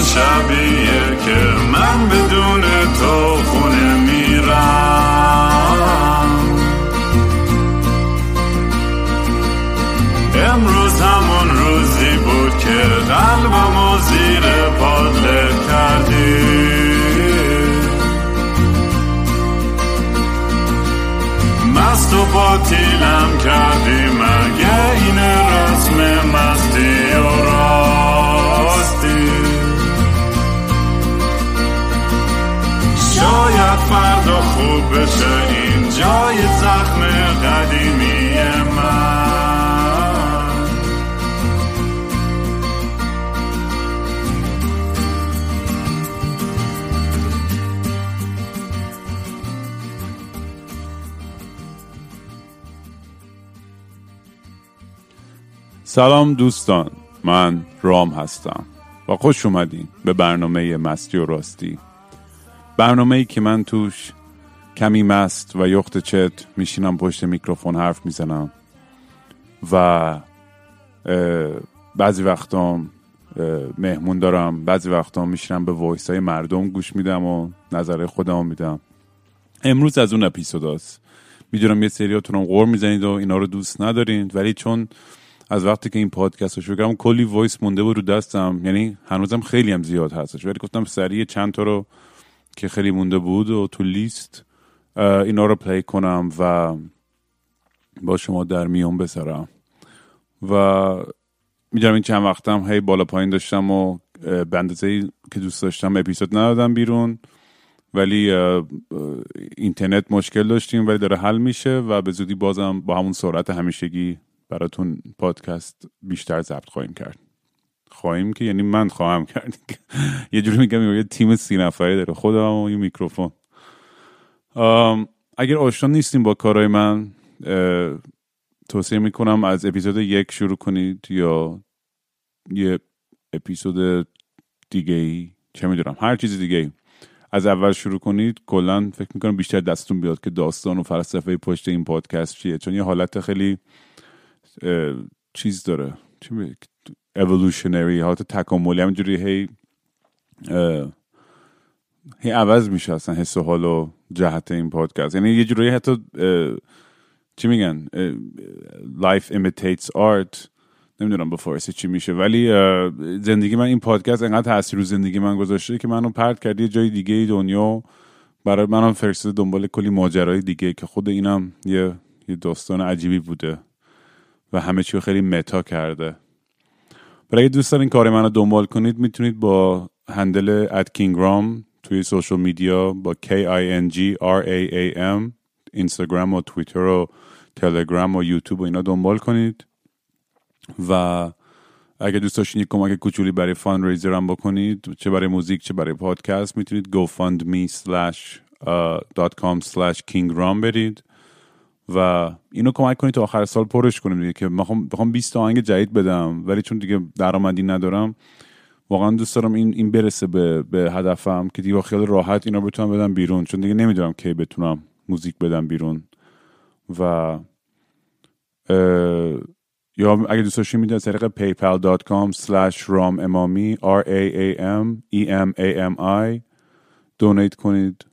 شبیه که من بدون تو سلام دوستان من رام هستم و خوش اومدین به برنامه مستی و راستی. برنامه ای که من توش کمی مست و یخده چت میشینم پشت میکروفون حرف می‌زنم و بعضی وقتا مهمون دارم بعضی وقتا میشینم به voice های مردم گوش میدم و نظر خودم میدم. امروز از اون اپیزود هست می‌دونم یه سریاتون غر می‌زنید و اینا رو دوست ندارین ولی چون از وقتی که این پادکست رو شروع کردم کلی voice مونده بود رو دستم. یعنی هنوزم خیلی هم زیاد هستش. ولی گفتم سریع چند تا رو که خیلی مونده بود و تو لیست اینا رو play کنم و با شما در میون بذارم و می‌دونم این چند وقتم هی بالا پایین داشتم و به که دوست داشتم اپیزود ندادم بیرون. ولی اینترنت مشکل داشتیم ولی داره حل میشه و به زودی بازم با همون سرعت همیشگی براتون پادکست بیشتر ضبط خواهیم کرد. خواهیم که یعنی من خواهم کرد. یه جوری میگم یه تیم سی نفره داره. خودم و یه میکروفون. اگر آشنا نیستیم با کارهای من توصیه می‌کنم از اپیزود یک شروع کنید یا یه اپیزود دیگه ای چه می‌دونم هر چیز دیگه ای از اول شروع کنید کلا فکر می‌کنم بیشتر دستتون بیاد که داستان و فلسفه پشت این پادکست چیه. چون یه حالت خیلی چیز داره. چی می- evolutionary حالت تکاملی. همینجوری هی هی عوض میشه اصلا حس و حال و جهت این پادکست. یعنی یه جوری حتی چی میگن؟ life imitates art. نمی‌دونم به فارسی چی میشه. ولی زندگی من این پادکست انقدر تاثیر رو زندگی من گذاشته که منو پرت کرد جای دیگه دنیا برای منم فرستاده دنبال کلی ماجرای دیگه که خود اینم یه یه داستان عجیبی بوده. و همه چی رو خیلی متا کرده. برای اگه دوست دارین کار منو دنبال کنید می‌تونید با هندل کینگرام توی سوشال میدیا با K I N G R A A M اینستاگرام و توییتر و تلگرام و یوتیوب و اینا دنبال کنید. و اگه دوست داشتین یک کمک کوچولویی برای fundraiser هم بکنید چه برای موزیک چه برای پادکست می‌تونید gofundme slash uh, dot com slash kingraam برید. و اینو کمک کنید تا آخر سال پرش کنیم دیگه که می‌خوام بخوام 20 تا آهنگ جدید بدم ولی چون دیگه درآمدی ندارم واقعا دوست دارم این این برسه به به هدفم که دیگه با خیال راحت اینا بتونم بدم بیرون. چون دیگه نمی‌دونم کی بتونم موزیک بدم بیرون. و یا اگه دوست داشتین می‌دونید طریق paypal.com slash r a a m e m a m i دونیت کنید.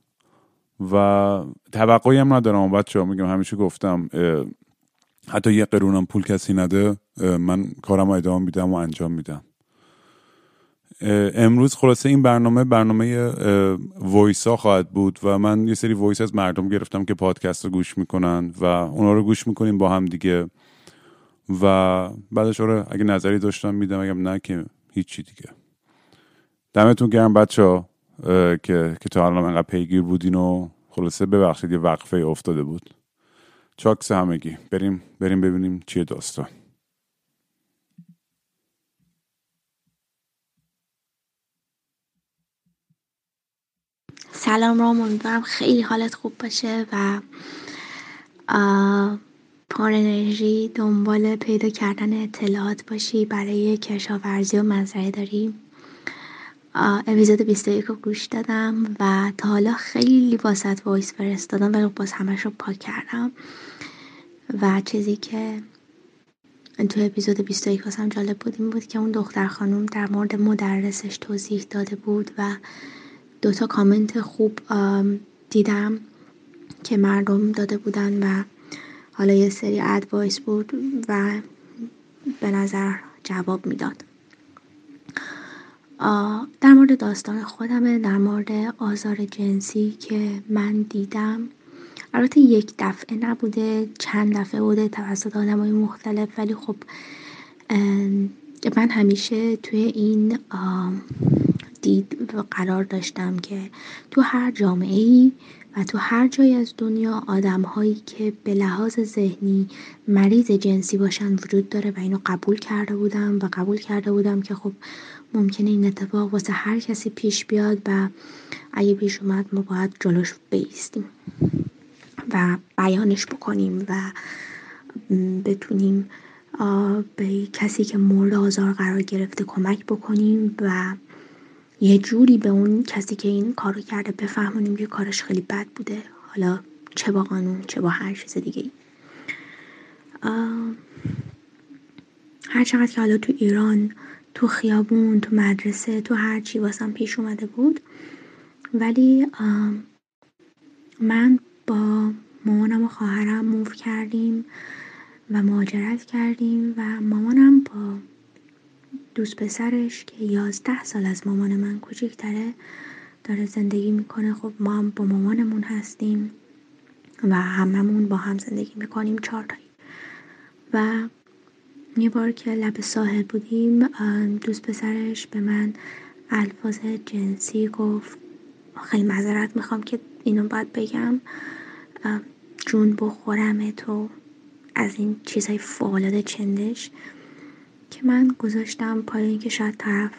و توقعی هم ندارم بچه میگم همیشه گفتم حتی یه قرونم پول کسی نده من کارم ادامه میدم و انجام میدم. امروز خلاصه این برنامه برنامه voice ها خواهد بود و من یه سری voice از مردم گرفتم که پادکست رو گوش می‌کنن و اونا رو گوش می‌کنیم با هم دیگه. و بعدش آره اگه نظری داشتم میدم اگه نه که هیچی دیگه. دمتون گرم بچه ها که که تا الان انقدر پیگیر بودین و خلاصه ببخشید یه وقفه افتاده بود. چاکس همگی. بریم بریم ببینیم چیه داستان. سلام رام امیدوارم خیلی حالت خوب باشه و پر انرژی دنبال پیدا کردن اطلاعات باشی برای کشاورزی و مزرعه داری آه، اپیزود 21 رو گوش دادم و تا حالا خیلی واسط وایس فرستادم ولی باز همش رو پاک کردم. و چیزی که تو اپیزود 21 واسم جالب بود این بود که اون دختر خانم در مورد مدرسش توضیح داده بود و دوتا کامنت خوب دیدم که مردم داده بودن و حالا یه سری ادوایس بود و به نظر جواب می‌داد. در مورد داستان خودمه در مورد آزار جنسی که من دیدم. البته یک دفعه نبوده چند دفعه بوده توسط آدم های مختلف. ولی خب من همیشه توی این دید قرار داشتم که تو هر جامعه ای و تو هر جای از دنیا آدم هایی که به لحاظ ذهنی مریض جنسی باشن وجود داره و اینو قبول کرده بودم و قبول کرده بودم که خب ممکنه این اتفاق واسه هر کسی پیش بیاد و اگه پیش اومد ما باید جلوش بیستیم و بیانش بکنیم و بتونیم به کسی که مورد آزار قرار گرفته کمک بکنیم و یه جوری به اون کسی که این کارو کرده بفهمونیم که کارش خیلی بد بوده. حالا چه با قانون چه با هر چیز دیگه ای. هر چقدر که حالا تو ایران تو خیابون تو مدرسه تو هر چی واسم پیش اومده بود. ولی من با مامانم و خواهرم موف کردیم و مهاجرت کردیم و مامانم با دوست پسرش که یازده سال از مامان من کوچیکتره داره زندگی می‌کنه. خب ما هم با مامانمون هستیم و هممون با هم زندگی می‌کنیم چهارتایی و یه بار که لب ساحل بودیم دوست پسرش به من الفاظ جنسی گفت. خیلی معذرت می‌خوام که اینو باید بگم. جون بخورم تو. از این چیزهای فوالاد چندش که من گذاشتم پای که شاید طرف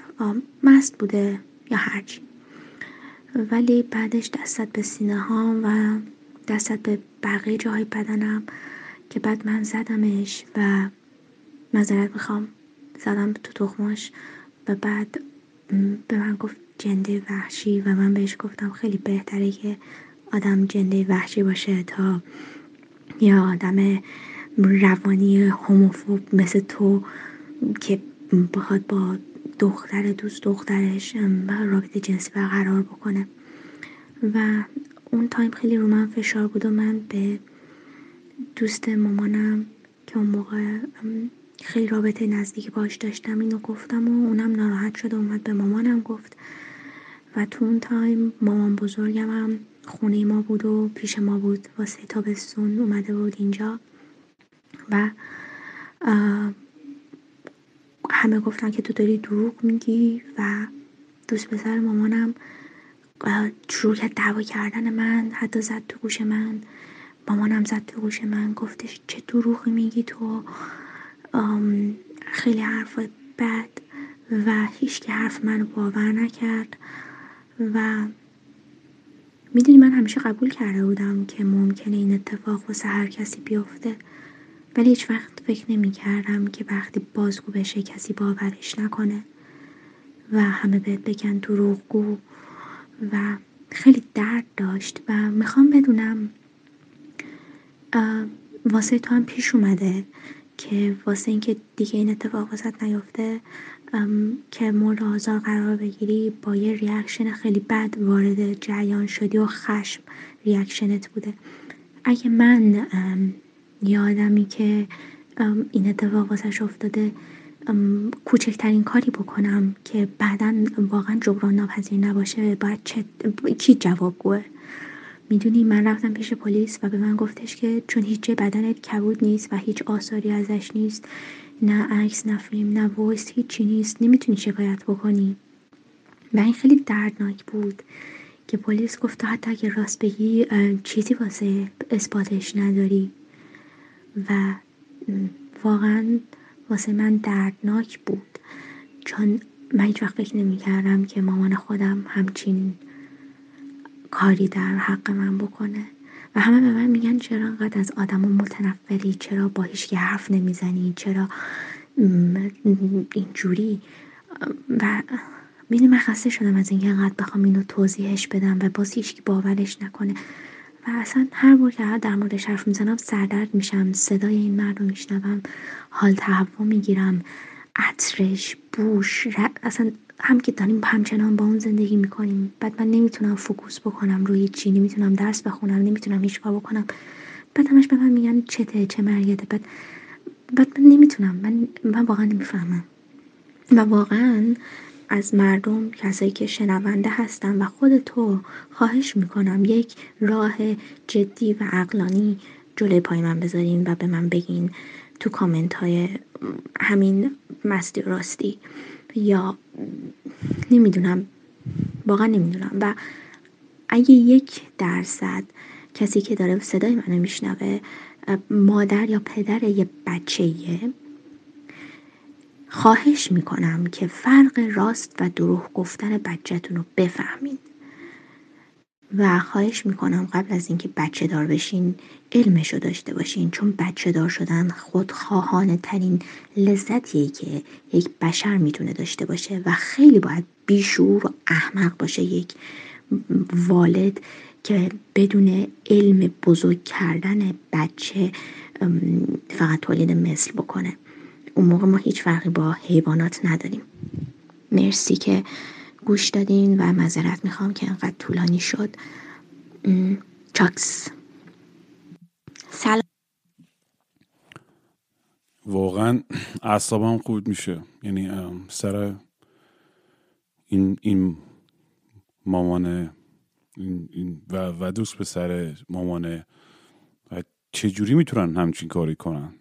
مست بوده یا هرچی. ولی بعدش دستت به سینه ها و دستت به بقیه جاهای بدنم که بعد من زدمش و می‌خوام زدم تو تخماش و بعد به من گفت جنده وحشی و من بهش گفتم خیلی بهتره که آدم جنده وحشی باشه تا یا آدم روانی هوموفوب مثل تو که بخواد با دختر دوست دخترش رابطه جنسی برقرار بکنه. و اون تایم خیلی رو من فشار بود و من به دوست مامانم که اون موقع خیلی رابطه نزدیکی باش داشتم اینو گفتم و اونم ناراحت شد و اومد به مامانم گفت. و تو اون تایم مامان بزرگم هم خونه ما بود و پیش ما بود واسه تابستون اومده بود اینجا. و همه گفتن که تو داری دروغ میگی و دوست پسر مامانم شروع کرد دعوا کردن من حتی زد تو گوش من. مامانم زد تو گوش من گفتش چه دروغی میگی تو. خیلی حرف بد و هیچ که حرف منو باور نکرد و می‌دونی من همیشه قبول کرده بودم که ممکنه این اتفاق واسه هر کسی بیفته ولی هیچ وقت فکر نمی کردم که وقتی بازگو بشه کسی باورش نکنه و همه بهت بگن دروغگو و خیلی درد داشت و می‌خوام بدونم واسه تو هم پیش اومده که واسه اینکه دیگه این اتفاق واست نیفته که مورد آزار قرار بگیری با یه reaction خیلی بد وارد جریان شدی و خشم reaction ت بوده. اگه من یه آدمی که این اتفاق واسش افتاده کوچکترین کاری بکنم که بعدا واقعا جبران ناپذیر نباشه باید چه کی جوابگوه؟ می‌دونی من رفتم پیش پلیس و به من گفتش که چون هیچ جای بدنت کبود نیست و هیچ آثاری ازش نیست نه عکس نه فیلم نه voice هیچی نیست نمی‌تونی شکایت بکنی. و این خیلی دردناک بود که پلیس گفت حتی اگه راست بگی چیزی واسه اثباتش نداری. و واقعا واسه من دردناک بود. چون من هیچ وقت فکر نمی کردم که مامان خودم همچین کاری در حق من بکنه. و همه به من میگن چرا انقدر از آدم متنفری؟ چرا با هیچ حرف نمی‌زنی؟ چرا اینجوری؟ و می‌دونی من خسته شدم از اینکه انقدر بخوام اینو توضیحش بدم و باز هیچکی باورش نکنه. و اصلا هر بار که در موردش حرف می‌زنم سردرد میشم. صدای این مرد رو میشنوم. حال تهوع می‌گیرم. عطرش بوش اصلا هم که داریم همچنان با اون زندگی می‌کنیم. بعد من نمی‌تونم فوکوس بکنم روی چی نمی‌تونم درس بخونم نمی‌تونم هیچ کار بکنم. بعد همش به من میگن چته چه مریته بعد بعد من نمی‌تونم. من من واقعا نمی‌فهمم. و واقعا از مردم کسایی که شنونده هستن و خود تو خواهش می‌کنم یک راه جدی و عقلانی جلوی پای من بذارین و به من بگین تو کامنت های همین مستی راستی. یا نمی‌دونم واقعا نمی‌دونم. و اگه یک درصد کسی که داره صدای منو میشنوه مادر یا پدر یه بچه خواهش می‌کنم که فرق راست و دروغ گفتن بچهتون رو بفهمید. و خواهش می‌کنم قبل از اینکه بچه دار بشین علمش رو داشته باشین چون بچه دار شدن خودخواهانه ترین لذتیه که یک بشر می‌تونه داشته باشه و خیلی باید بیشور و احمق باشه یک والد که بدون علم بزرگ کردن بچه فقط تولید مثل بکنه. اون موقع ما هیچ فرقی با حیوانات نداریم. مرسی که گوش دادین و معذرت می‌خوام که انقدر طولانی شد. چاکس. سلام. واقعا اعصابم خود میشه. یعنی سر این این مامان این و, و دوست به سر مامانه و چجوری می‌تونن همچین کاری کنن؟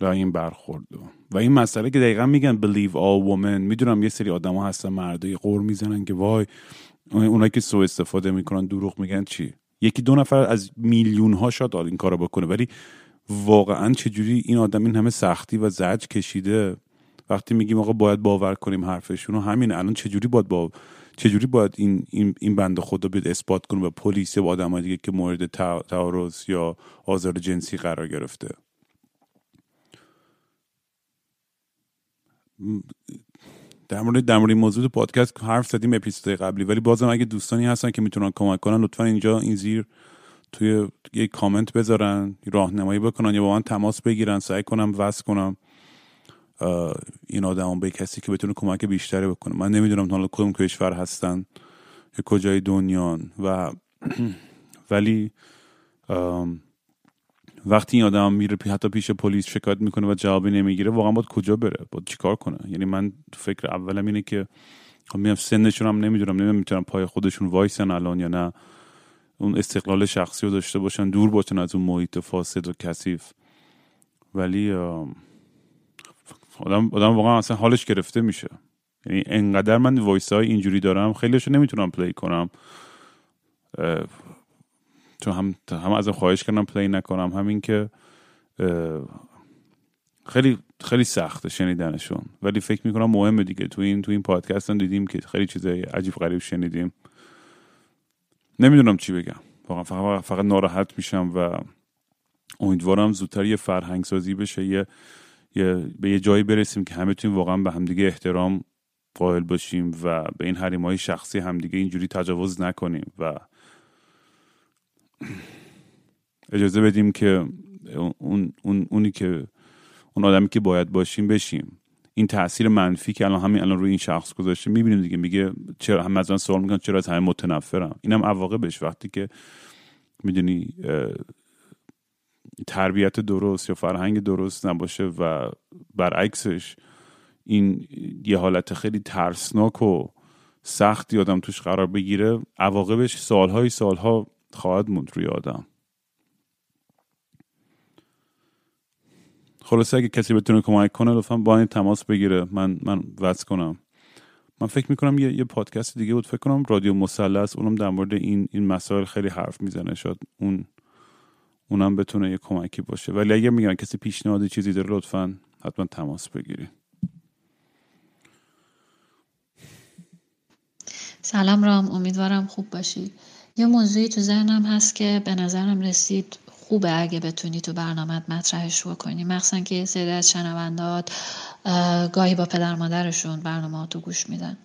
و این برخورد و این مسئله که دقیقا میگن believe all women می‌دونم یه سری آدما هستن مردای قور می‌زنن که وای اونایی که سو استفاده می‌کنن دروغ میگن چی؟ یکی دو نفر از میلیون ها شاید این کارو بکنه ولی واقعا چجوری این آدم این همه سختی و زج کشیده؟ وقتی میگیم آقا باید باور کنیم حرفشون و همین الان چجوری باید با چجوری باید این این این بنده خدا بیاد اثبات کنه به پلیس یا آدمای دیگه که مورد تعارض یا آزار جنسی قرار گرفته؟ در مورد در مورد موضوع پادکست حرف زدیم اپیزود قبلی ولی بازم اگه دوستانی هستن که می‌تونن کمک کنن لطفا اینجا این زیر توی یک کامنت بذارن راهنمایی بکنن یا با من تماس بگیرن سعی کنم وصل کنم این آدم به کسی که بتونه کمک بیشتری بکنه. من نمی‌دونم حالا کدوم کشور هستن یا کجای دنیان و ولی وقتی این آدم میره حتی پیش پلیس شکایت می‌کنه و جوابی نمی‌گیره واقعا باید کجا بره؟ باید چیکار کنه؟ یعنی من فکر اولم اینه که خب میام سنشون هم نمی‌دونم نمی‌دونم می‌تونم پای خودشون وایسن الان یا نه. اون استقلال شخصی رو داشته باشن دور باشن از اون محیط فاسد و کثیف. ولی آدم آدم واقعا اصلا حالش گرفته میشه. یعنی انقدر من voice های اینجوری دارم خیلیشو نمی‌تونم play کنم. چون هم هم ازم خواهش کردن play نکنم. همین که خیلی خیلی سخته شنیدنشون. ولی فکر می‌کنم مهمه دیگه. تو این تو این پادکست هم دیدیم که خیلی چیزای عجیب غریب شنیدیم. نمی‌دونم چی بگم. واقعا فقط, فقط ناراحت میشم و امیدوارم زودتر یه فرهنگ سازی بشه یه, یه به یه جایی برسیم که همه تونیم واقعا به همدیگه احترام قائل باشیم و به این حریم های شخصی همدیگه اینجوری تجاوز نکنیم و اجازه بدیم که اون, اون اونی که اون آدمی که باید باشیم بشیم. این تاثیر منفی که الان همین الان روی این شخص گذاشته می‌بینیم دیگه. میگه چرا هم از من سوال می‌کنن چرا از همه متنفرم. اینم عواقبش. وقتی که می‌دونی تربیت درست یا فرهنگ درست نباشه و برعکسش این یه حالت خیلی ترسناک و سختی آدم توش قرار بگیره عواقبش سالهای سالها خواهد موند روی آدم. خلاصه اگه کسی بتونه کمک کنه لطفا با این تماس بگیره. من من وصل کنم. من فکر می‌کنم یه, یه پادکست دیگه بود. فکر کنم رادیو مثلث اونم در مورد این این مسائل خیلی حرف می‌زنه. شاید اون اونم بتونه یه کمکی باشه. ولی اگه میگن کسی پیشنهاد چیزی داره لطفا حتما تماس بگیرید. سلام رام. امیدوارم خوب باشی. یه موضوعی تو ذهنم هست که به نظرم رسید خوبه اگه بتونی تو برنامه مطرحش بکنی. مخصوصا که یه سری از شنوندات گاهی با پدر مادرشون برنامه تو گوش میدن.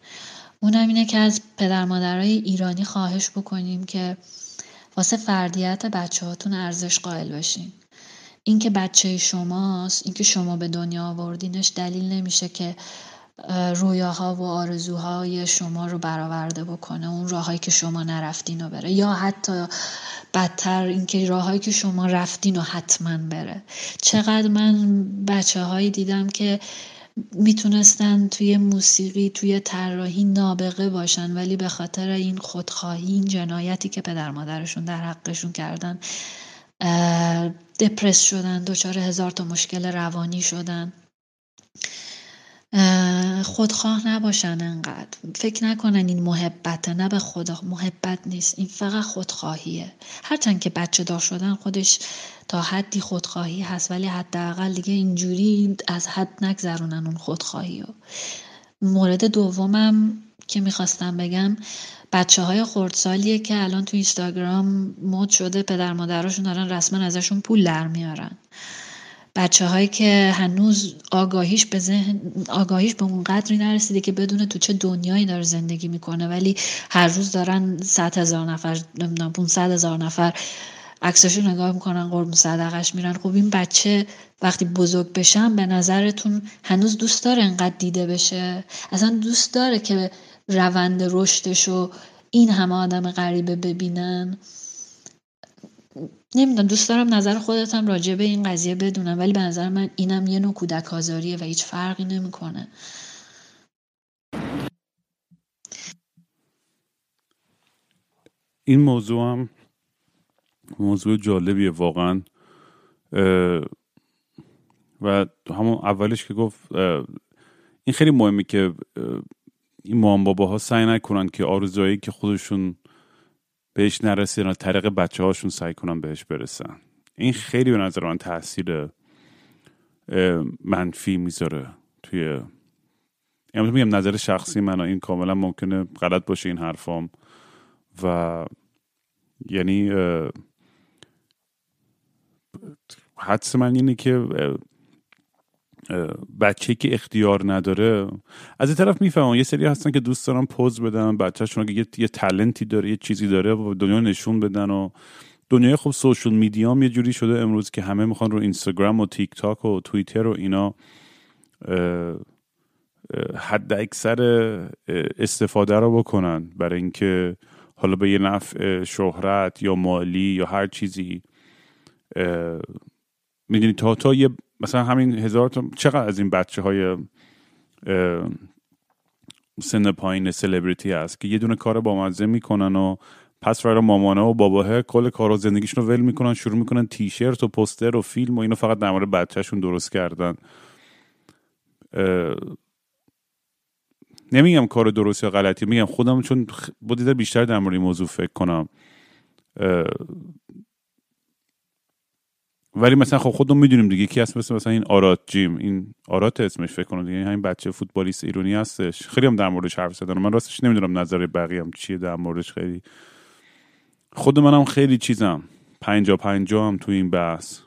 اونم اینه که از پدر مادرای ایرانی خواهش بکنیم که واسه فردیت بچه هاتون ارزش قائل بشین. اینکه بچه شماست اینکه شما به دنیا آوردینش دلیل نمیشه که رویاها و آرزوهای شما رو برآورده بکنه اون راههایی که شما نرفتین رو بره. یا حتی بدتر اینکه راههایی که شما رفتین و حتما بره. چقدر من بچه هایی دیدم که می‌تونستن توی موسیقی توی طراحی نابغه باشن ولی به خاطر این خودخواهی این جنایتی که پدر مادرشون در حقشون کردن دپرس شدن دچار هزار تا مشکل روانی شدن. خودخواه نباشن انقدر. فکر نکنن این محبته نه به خدا محبت نیست. این فقط خودخواهیه. هرچند که بچه دار شدن خودش تا حدی خودخواهی هست ولی حداقل دیگه اینجوری از حد نگذرونن اون خودخواهی رو مورد دومم که می‌خواستم بگم بچه های خردسالیه که الان تو اینستاگرام مد شده پدر مادراشون دارن رسما ازشون پول در میارن. بچه هایی که هنوز آگاهیش به ذهن آگاهیش به اون قدری نرسیده که بدونه تو چه دنیایی داره زندگی می‌کنه. ولی هر روز دارن 100 هزار نفر نمی‌دونم 500 هزار نفر عکساشو نگاه می‌کنن قربون صدقش میرن. خب این بچه وقتی بزرگ بشن به نظرتون هنوز دوست داره انقدر دیده بشه؟ اصلا دوست داره که روند رشدشو این همه آدم غریبه ببینن؟ نمی‌دونم دوست دارم نظر خودتم راجع به این قضیه بدونم ولی به نظر من اینم یه نوع کودک آزاریه و هیچ فرقی نمی‌کنه. این موضوع هم موضوع جالبیه واقعا. و همون اولش که گفت این خیلی مهمه که این مام ها سعی نکنن که آرزوهایی که خودشون بهش نرسیدن طریق بچه هاشون سعی کنن بهش برسن. این خیلی به نظر من تاثیر منفی می‌ذاره توی امروز میگم نظر شخصی من این کاملا ممکنه غلط باشه این حرفام. و یعنی حدس من اینه که بچه که اختیار نداره. از این طرف می‌فهمم یه سری هستن که دوست دارن پوز بدن بچهشون که یه, یه تلنتی داره یه چیزی داره و دنیا نشون بدن و دنیای خب social media هم یه جوری شده امروز که همه می‌خوان رو اینستاگرام و تیک تاک و توییتر و اینا حد اکثر استفاده رو بکنن. برای اینکه حالا به یه نفع شهرت یا مالی یا هر چیزی می‌دونی تا تا یه مثلا همین هزار تا چقدر از این بچه های سن پایین سلبریتی هست که یه دونه کار بامزه می‌کنن و پس فردا مامانه و باباه کل کار و زندگیشون رو ول می‌کنن شروع می‌کنن تیشرت و پوستر و فیلم و اینو فقط در مورد بچهشون درست کردن. نمیگم کار درست یا غلطی میگم خودم چون بودیده بیشتر در مورد این موضوع فکر کنم. ولی مثلا خب خودمون می‌دونیم دیگه یکی هست مثل مثلا این آرات جیم. این آرات اسمش فکر کنم دیگه. همین بچه فوتبالیست ایرانی هستش. خیلی هم در موردش حرف زدن. من راستش نمی‌دونم نظر بقیه هم چیه در موردش. خیلی خود منم خیلی چیزم. پنجا پنجا هم تو این بحث.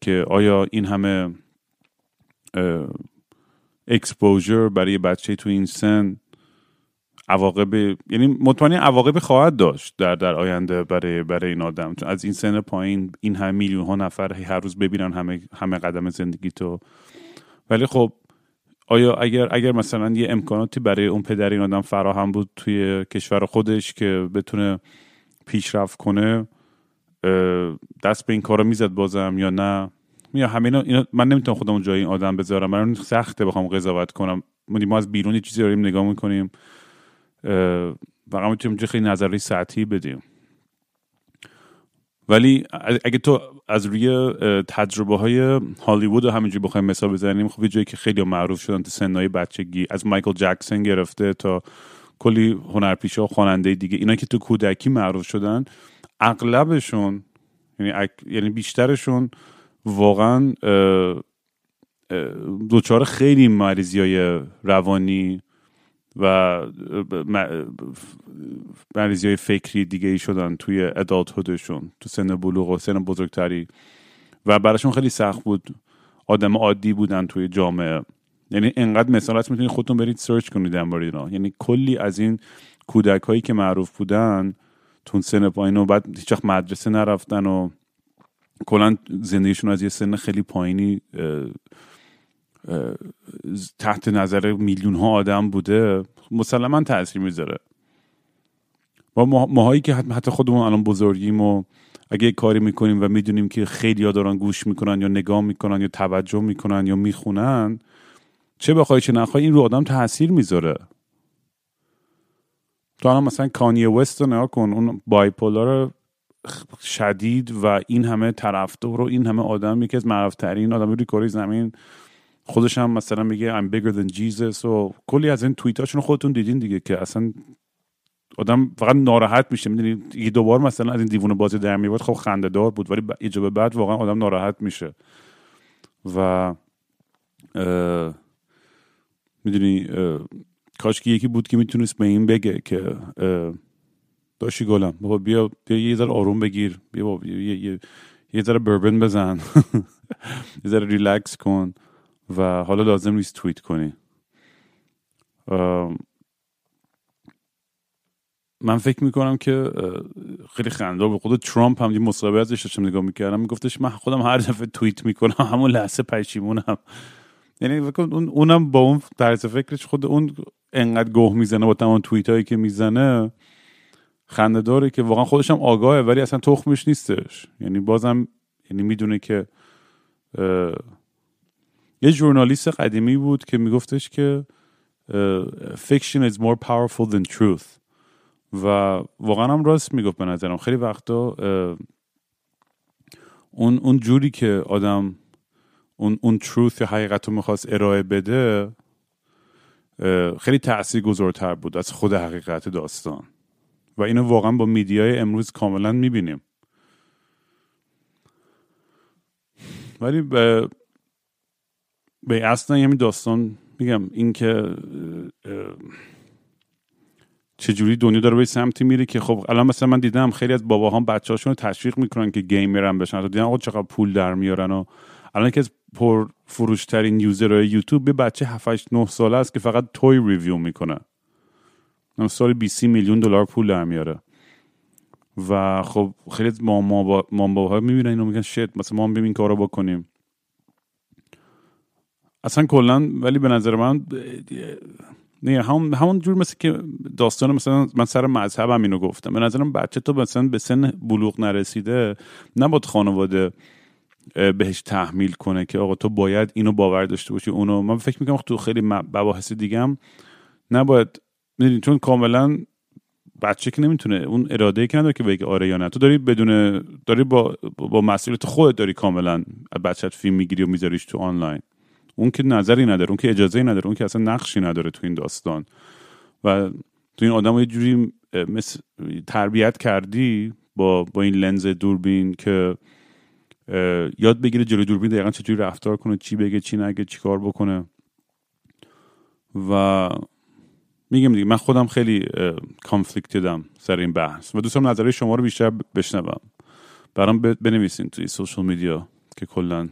که آیا این همه اکسپوژر برای بچه تو این سن عواقب یعنی مطمئن عواقب خواهد داشت در در آینده برای برای این آدم. چون از این سن پایین این همه میلیون ها نفر هر روز ببینن همه همه قدم زندگی تو ولی خب آیا اگر اگر مثلا یه امکاناتی برای اون پدر این آدم فراهم بود توی کشور خودش که بتونه پیشرفت کنه دست به این کارا می‌زد بازم یا نه؟ یا همین من نمی‌تونم خودم جای این آدم بذارم. من سخته بخوام قضاوت کنم. ما از بیرون چیزی داریم نگاه می‌کنیم. واقعا می‌تونیم خیلی نظری سطحی بدیم. ولی اگه تو از روی تجربه های هالیوود و همینجوری بخوایم مثال بزنیم خب جایی که خیلی معروف شدن تو سنهای بچگی از مایکل جکسون گرفته تا کلی هنرپیشه و خواننده دیگه اینا که تو کودکی معروف شدن اغلبشون یعنی یعنی بیشترشون واقعا دوچار خیلی مریضی روانی و مریضی های فکری دیگه ای شدن توی ادالت هودشون تو سن بلوغ و سن بزرگتری. و براشون خیلی سخت بود. آدم عادی بودن توی جامعه. یعنی انقدر مثال هست می‌تونید خودتون برید سرچ کنید در اینا. یعنی کلی از این کودک هایی که معروف بودن تون سن پایین و بعد هیچ مدرسه نرفتن و کلا زندگیشون از یه سن خیلی پایینی تحت نظر میلیون ها آدم بوده مسلما تاثیر می‌ذاره. و ماهایی که حتی خودمون الان بزرگیم و اگه کاری می‌کنیم و می‌دونیم که خیلی ها دارن گوش می‌کنن یا نگاه می‌کنن یا توجه می‌کنن یا می‌خونن چه بخوای چه نخوای این رو آدم تاثیر می‌ذاره. تو الان مثلا کانی وست رو نگاه کن اون بایپولار شدید و این همه طرفدار و این همه آدم یکی از معروفترین آدم روی کره زمین خودش هم مثلا میگه I'm bigger than Jesus و کلی از این توییتاشون خودتون دیدین دیگه که اصلا آدم فقط ناراحت میشه. می‌دونی یه دوبار مثلا از این دیوونه بازی در میاد خب خنده دار بود ولی یه به بعد واقعا آدم ناراحت میشه. و می‌دونی کاش که یکی بود که می‌تونست به این بگه که داشتی گلم. بابا بیا بیا یه ذره آروم بگیر. بیا بابا یه, یه, یه ذره بربن بزن. یه ذره ریلکس کن. و حالا لازم نیست توییت کنی. من فکر می‌کنم که خیلی خنده به خود ترامپ هم یه مصاحبه ازش داشتم نگاه می‌کردم. میگفتش من خودم هر دفعه توییت می‌کنم همون لحظه پشیمونم. یعنی اون اونم با اون طرز فکرش خود اون انقدر گوه می‌زنه با تمام توییت هایی که می‌زنه. خنده داره که واقعا خودش هم آگاهه ولی اصلا تخمش نیستش. یعنی بازم یعنی می‌دونه که یه ژورنالیست قدیمی بود که میگفتش که fiction is more powerful than truth. و واقعا هم راست می‌گفت به نظرم. خیلی وقتا اون اون جوری که آدم اون اون تروث یا حقیقت رو می‌خواست ارائه بده خیلی تأثیر گذارتر بود از خود حقیقت داستان. و اینو واقعا با میدیای امروز کاملا می‌بینیم. ولی به اصلا همین داستان میگم اینکه چجوری دنیا داره به سمتی میره که خب الان مثلا من دیدم خیلی از باباها بچه‌هاشون رو تشویق می‌کنن که گیمرن بشن. تو دیدم آقا چقدر پول در میارن و الان که از پر فروشترین یوزرهای یوتیوب به بچه 7 8 9 ساله است که فقط توی ریویو می‌کنه. سال 20 میلیون دلار پول در میاره. و خب خیلی از مام ها می‌بینن اینو میگن شت مثلا ما هم این کارو بکنیم. اصلا کلا ولی به نظر من نه همون همون جور مثل که داستان مثلا من سر مذهبم اینو گفتم. به نظرم بچه تو مثلا به سن بلوغ نرسیده نباید خانواده بهش تحمیل کنه که آقا تو باید اینو باور داشته باشی اونو. من فکر می‌کنم تو خیلی مباحث دیگه هم نباید می‌دونی چون کاملا بچه که نمی‌تونه اون اراده که نداره که بگه آره یا نه. تو داری بدون داری با با مسئولیت خودت داری کاملا بچت فیلم می‌گیری و میذاریش تو آنلاین. اون که نظری نداره اون که اجازه نداره اون که اصلا نقشی نداره تو این داستان. و تو این آدم یه جوری مثل تربیت کردی با با این لنز دوربین که یاد بگیره جلوی دوربین دقیقا چجوری رفتار کنه چی بگه چی نگه چی کار بکنه. و میگم دیگه من خودم خیلی کانفلیکتدم سر این بحث. و دوستم نظری شما رو بیشتر بشنوم. برام بنویسین توی سوشال میدیا که کلا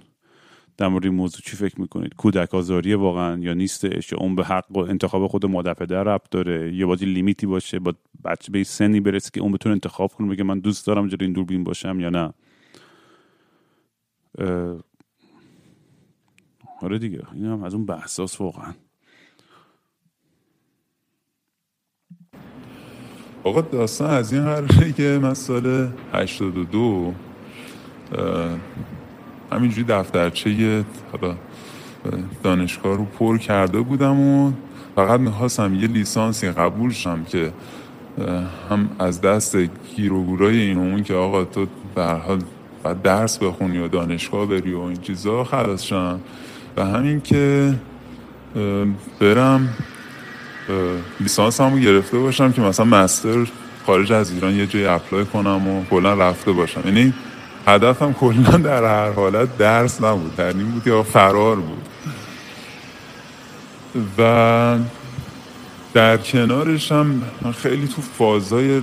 در مورد این موضوع چی فکر می‌کنید؟ کودک آزاری واقعا یا نیستش؟ یا اون به حق و انتخاب خود مادر پدر ربط داره؟ یه بازی لیمیتی باشه با بچه به سنی برسه که اون بتونه انتخاب کنه بگه من دوست دارم جلوی این دوربین باشم یا نه؟ آره دیگه این هم از اون بحثاس واقعا. آقا داستان از این قراره که من سال 82 همینجوری دفترچه حالا دانشگاه رو پر کرده بودم و فقط می‌خواستم یه لیسانسی قبول شم که هم از دست گیروگورای این اون که آقا تو در حال بعد درس بخونی و دانشگاه بری و این چیزا خلاص شم. و همین که برم لیسانس همو گرفته باشم که مثلا مستر خارج از ایران یه جای اپلای کنم و کلا رفته باشم. یعنی هدفم کلا در هر حالت درس نبود در این بود یا فرار بود. و در کنارش هم من خیلی تو فازای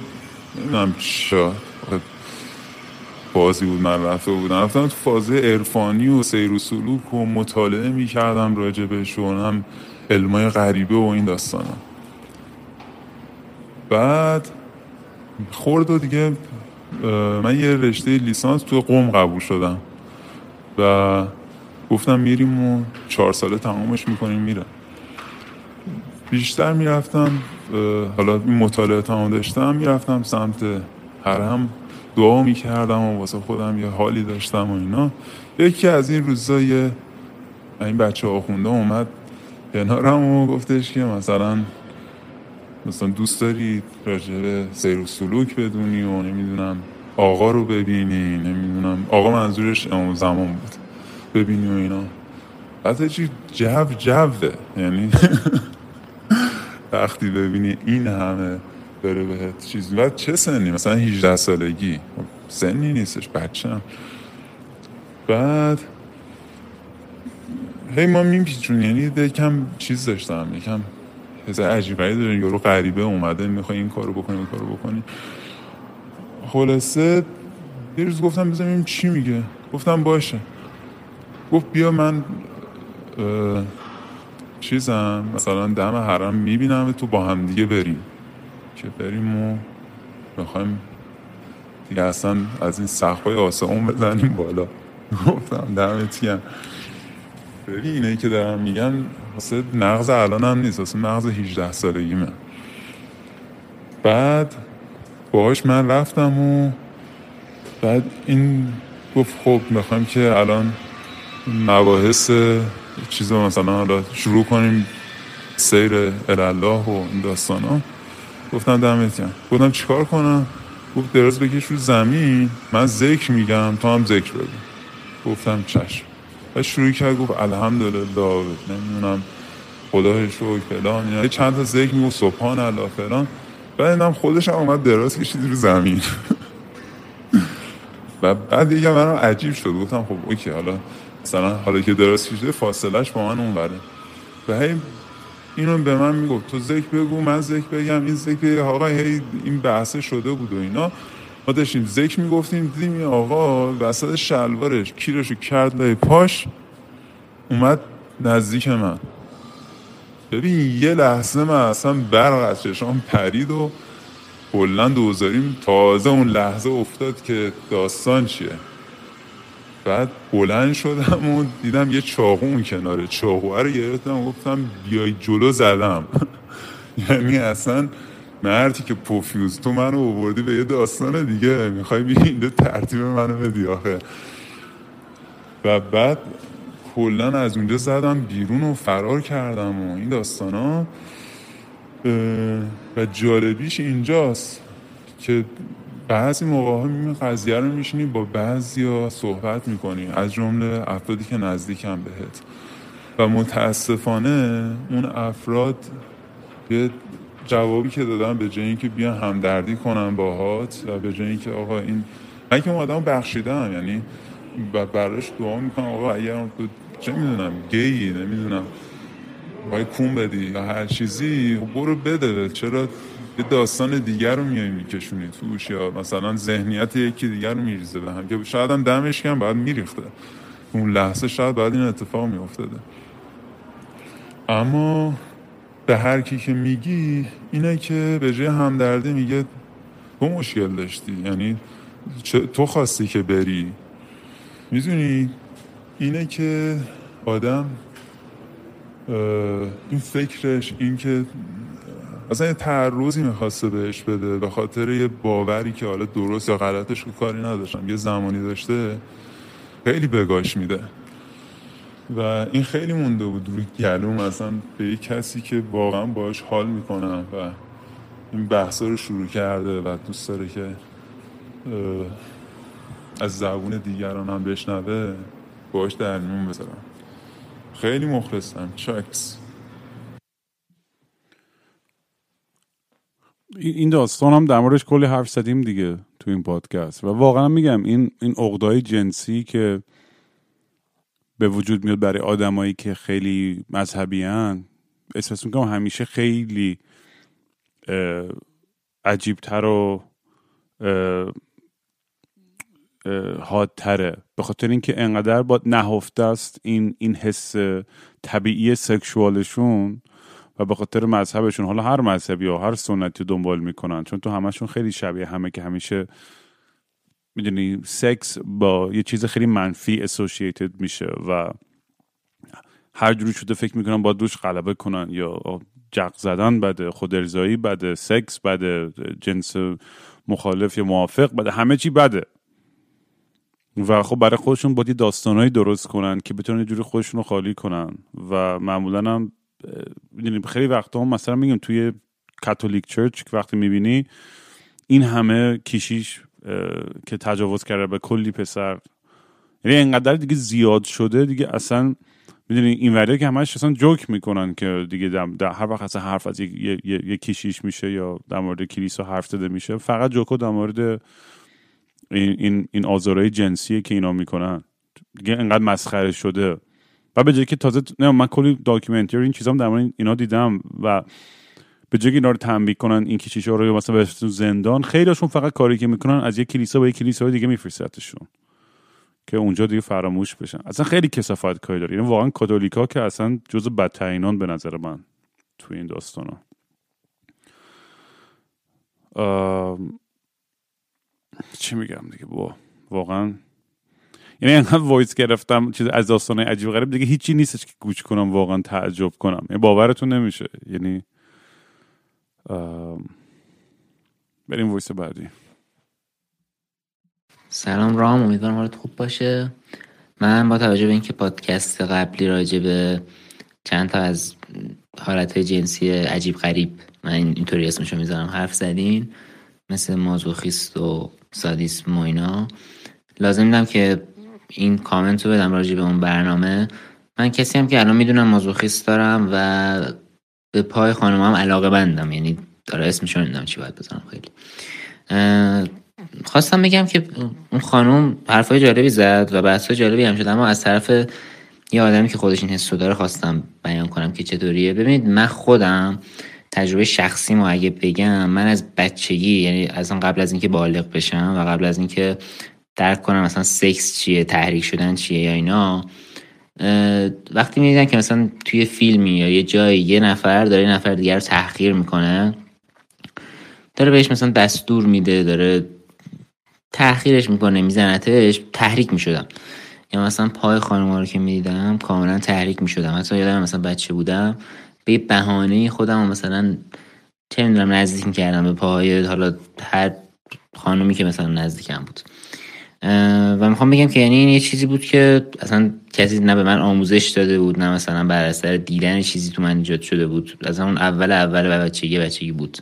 نمی‌دونم چا بازی بود من رفته بودم. رفتم تو فاز عرفانی و سیر و سلوک و مطالعه می‌کردم راجبش و هم علمای غریبه و این داستانم بعد خورد و دیگه من یه رشته لیسانس تو قوم قبول شدم و گفتم میریم و چهار ساله تمامش می‌کنیم میرم. بیشتر می‌رفتم حالا این مطالعه تمام داشتم می‌رفتم سمت حرم. دعا می‌کردم و واسه خودم یه حالی داشتم و اینا. یکی از این روزای این بچه آخونده اومد کنارم و گفتش که مثلا مثلا دوست داری راجع سیر و سلوک بدونی و نمی‌دونم آقا رو ببینی نمی‌دونم. آقا منظورش امام زمان بود. ببینی و اینا. بعد چی جو جوه. یعنی وقتی ببینی این همه داره بهت چیز بعد چه سنی؟ مثلا 18 سالگی. سنی نیستش بچه هم. بعد هی ما میپیچون یعنی یکم چیز داشتم یکم حس عجیبه داره. یارو غریبه اومده می‌خوای این کارو بکنی این کارو بکنی. خلاصه یه روز گفتم بزنیم چی میگه. گفتم باشه. گفت بیا من چیزم مثلا دم حرم می‌بینم تو با هم دیگه بریم. که بریم و بخوایم دیگه اصلا از این سخفای آسمون بزنیم بالا. گفتم دمت گرم ببین اینه که دارم میگن واسه نغز الان هم نیست واسه نغز 18 سالگیمه. بعد باهاش من رفتم و بعد این گفت خب می‌خوایم که الان مباحث چیز مثلا حالا شروع کنیم سیر الله و این داستان ها. گفتم دمت گرم. گفتم چیکار کنم؟ گفت دراز بکش رو زمین. من ذکر میگم تو هم ذکر بگو. گفتم چشم. و شروع کرد گفت الحمدلله نمی‌دونم خدا شکر فلان. یعنی چند تا ذکر می‌گفت سبحان الله فلان. بعد خودش هم اومد دراز کشید رو زمین. و بعد دیگه من عجیب شد. گفتم خب اوکی حالا مثلا حالا که دراز کشیده فاصلش با من اونوره. و هی اینو به من می‌گفت تو ذکر بگو من ذکر بگم این ذکر آقا هی این بحثه شده بود و اینا. ما داشتیم ذکر می‌گفتیم دیدیم این آقا وسط شلوارش کیرشو کرد لای پاش اومد نزدیک من. ببین یه لحظه من اصلا برق از چشام پرید و بلند دوزاریم تازه اون لحظه افتاد که داستان چیه. بعد بلند شدم و دیدم یه چاقو اون کناره چاقو رو گرفتم و گفتم بیای جلو زدم. یعنی اصلا مردی که پوفیوز تو منو آوردی به یه داستان دیگه می‌خوای بگی ترتیب منو بدی آخه. و بعد کلا از اونجا زدم بیرون و فرار کردم و این داستان ها. و جالبیش اینجاست که بعضی موقع ها قضیه رو میشینی با بعضی ها صحبت می‌کنی. از جمله افرادی که نزدیکم بهت. و متاسفانه اون افراد یه جوابی که دادم به جای اینکه بیان همدردی کنن باهات و به جای اینکه آقا این من که آدم بخشیدم یعنی براش دعا می‌کنم آقا اگر تو چه می‌دونم گیی نمی‌دونم باید کون بدی یا هر چیزی برو بده. چرا یه داستان دیگر رو میای میکشونی توش یا مثلا ذهنیت یکی دیگر رو میریزه به هم که شاید هم دمش کم باید میریخته. اون لحظه شاید باید این اتفاق میافتاده. اما به هر کی که میگی اینه که به جای همدردی میگه تو مشکل داشتی. یعنی تو خواستی که بری. می‌دونی؟ اینه که آدم این فکرش این که اصلا یه تعرضی می‌خواسته بهش بده به خاطر یه باوری که حالا درست یا غلطش که کاری نداشتم یه زمانی داشته خیلی بگاش میده. و این خیلی مونده بود روی گلوم اصلا به یه کسی که واقعا باش حال می‌کنم و این بحثا رو شروع کرده و دوست داره که از زبون دیگران هم بشنوه. باش در میون بذارم. خیلی مخلصم. چکس. این داستان هم در کلی حرف زدیم دیگه تو این پادکست. و واقعا میگم این این عقدای جنسی که به وجود میاد برای آدمایی که خیلی مذهبی هن احساس می‌کنم همیشه خیلی عجیبتر و حادتره. به خاطر اینکه انقدر با نهفته است این این حس طبیعی سکشوالشون و به خاطر مذهبشون. حالا هر مذهبی یا هر سنتی دنبال می‌کنن چون تو همشون خیلی شبیه همه که همیشه می‌دونی سکس با یه چیز خیلی منفی اسوسییتد میشه و هر جوری شده فکر می‌کنن با دوش غلبه کنن. یا جق زدن بده خود ارزایی بده سکس بده جنس مخالف یا موافق بده همه چی بده. و خب برای خودشون باید داستانهایی درست کنن که بتونن جوری خودشون رو خالی کنن. و معمولا هم خیلی وقتا هم مثلا میگم توی کاتولیک چرچ وقتی می‌بینی این همه کشیش که تجاوز کرده به کلی پسر. یعنی انقدر دیگه زیاد شده دیگه اصلا می‌دونی این وریه که همش اصلا جوک می‌کنن که دیگه در هر وقت اصلا حرف از یک کشیش میشه یا در مورد کلیسا حرف زده میشه. فقط جوکو در مورد این این, این آزارهای جنسیه که اینا می‌کنن. دیگه انقدر مسخره شده. و به جایی که تازه نه من کلی داکیومنتری این چیزام در مورد اینا دیدم و به جایی اینا رو تنبیه کنن این کشیشا رو مثلا به زندان خیلیشون فقط کاری که می‌کنن از یک کلیسا به یک کلیسا دیگه میفرستشون که اونجا دیگه فراموش بشن. اصلا خیلی کسافت کاری داره. یعنی واقعا کاتولیکا که اصلا جز بدترینان به نظر من توی این داستانا. چی میگم دیگه؟ با واقعا. یعنی انقدر وایس گرفتم چیز از داستان عجیب غریب دیگه هیچی نیستش که گوش کنم واقعا تعجب کنم. یعنی باورتون نمیشه. یعنی بریم voice بعدی. سلام رام امیدوارم حالت خوب باشه. من با توجه به اینکه پادکست قبلی راجع به چند تا از حالت جنسی عجیب غریب من اینطوری اسمشو می‌ذارم حرف زدین مثل مازوخیست و سادیسم و اینا. لازم دیدم که این کامنت رو بدم راجع به اون برنامه. من کسی‌ام که الان می‌دونم مازوخیسم دارم و به پای خانم هم علاقه بندم. یعنی داره اسمشو نمی‌دونم چی باید بزنم خیلی. خواستم بگم که اون خانم حرفای جالبی زد و بحث جالبی هم شد. اما از طرف یه آدمی که خودش این حسو داره خواستم بیان کنم که چطوریه. ببینید من خودم تجربه شخصی ما اگه بگم من از بچگی یعنی از قبل از اینکه بالغ بشم و قبل از اینکه درک کنم مثلا سکس چیه تحریک شدن چیه یا اینا وقتی می‌دیدن که مثلا توی فیلمی یا یه جایی یه نفر داره یه نفر دیگر رو تحقیر می‌کنه داره بهش مثلا دستور میده داره تحقیرش می‌کنه میزنتش تحریک می‌شدم. یا مثلا پای خانم رو که می‌دیدم کاملا تحریک می‌شدم. مثلا یادم مثلا بچه بودم به بهانه خودم مثلا چه می‌دونم نزدیک می‌کردم به پاهای حالا هر خانومی که مثلا نزدیکم بود. و می‌خوام بگم که یعنی این یه چیزی بود که اصلا کسی نه به من آموزش داده بود نه مثلا بر اثر دیدن چیزی تو من ایجاد شده بود. از اون اول اول و بچگی بچگی بود.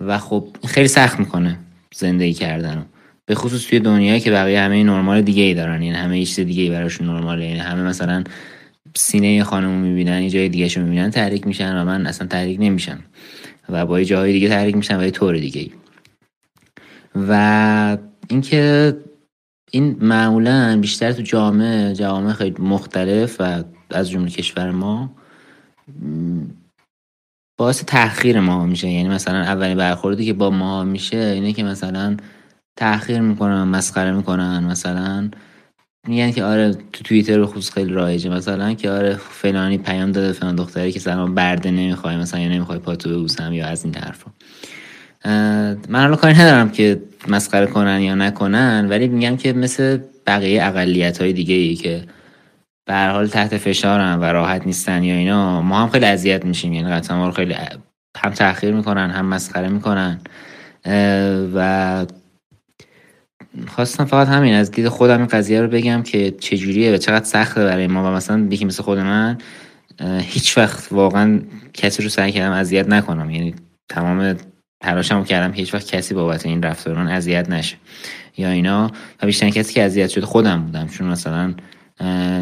و خب خیلی سخت می‌کنه زندگی کردن به خصوص توی دنیایی که بقیه همه نرمال دیگه ای دارن یعنی همه چیز دیگه ای براشون نرماله یعنی همه مثلا سینه خانمو می‌بینن یه جای دیگه شو می‌بینن تحریک میشن و من اصلا تحریک نمیشم و با یه جاهای دیگه تحریک میشن و یه طور دیگه. و اینکه این معمولا بیشتر تو جامعه جوامع خیلی مختلف و از جمله کشور ما باعث تاخیر ما میشه یعنی مثلا اولین برخوردی که با ما میشه اینه که مثلا تاخیر می‌کنن مسخره می‌کنن مثلا میگن که آره تو توییتر خصوص خیلی رایجه. مثلا که آره فلانی پیام داده فلان دختری که سلام برده نمی‌خوای مثلا یا نمی‌خوای پاتو ببوسم یا از این حرفا. من حالا کاری ندارم که مسخره کنن یا نکنن ولی میگم که مثل بقیه اقلیت های دیگه ای که به حال تحت فشارن و راحت نیستن یا اینا ما هم خیلی اذیت میشیم. یعنی قطعا ما رو خیلی هم تاخیر می‌کنن هم مسخره می‌کنن. و خواستم فقط همین از دید خودم این قضیه رو بگم که چجوریه و چقدر سخته برای ما و مثلا یکی مثل خود من هیچ وقت واقعا کسی رو سعی کردم اذیت نکنم. یعنی تمام تلاشمو کردم هیچ وقت کسی بابت این رفتاران اذیت نشه یا اینا. و بیشتر کسی که اذیت شده خودم بودم چون مثلا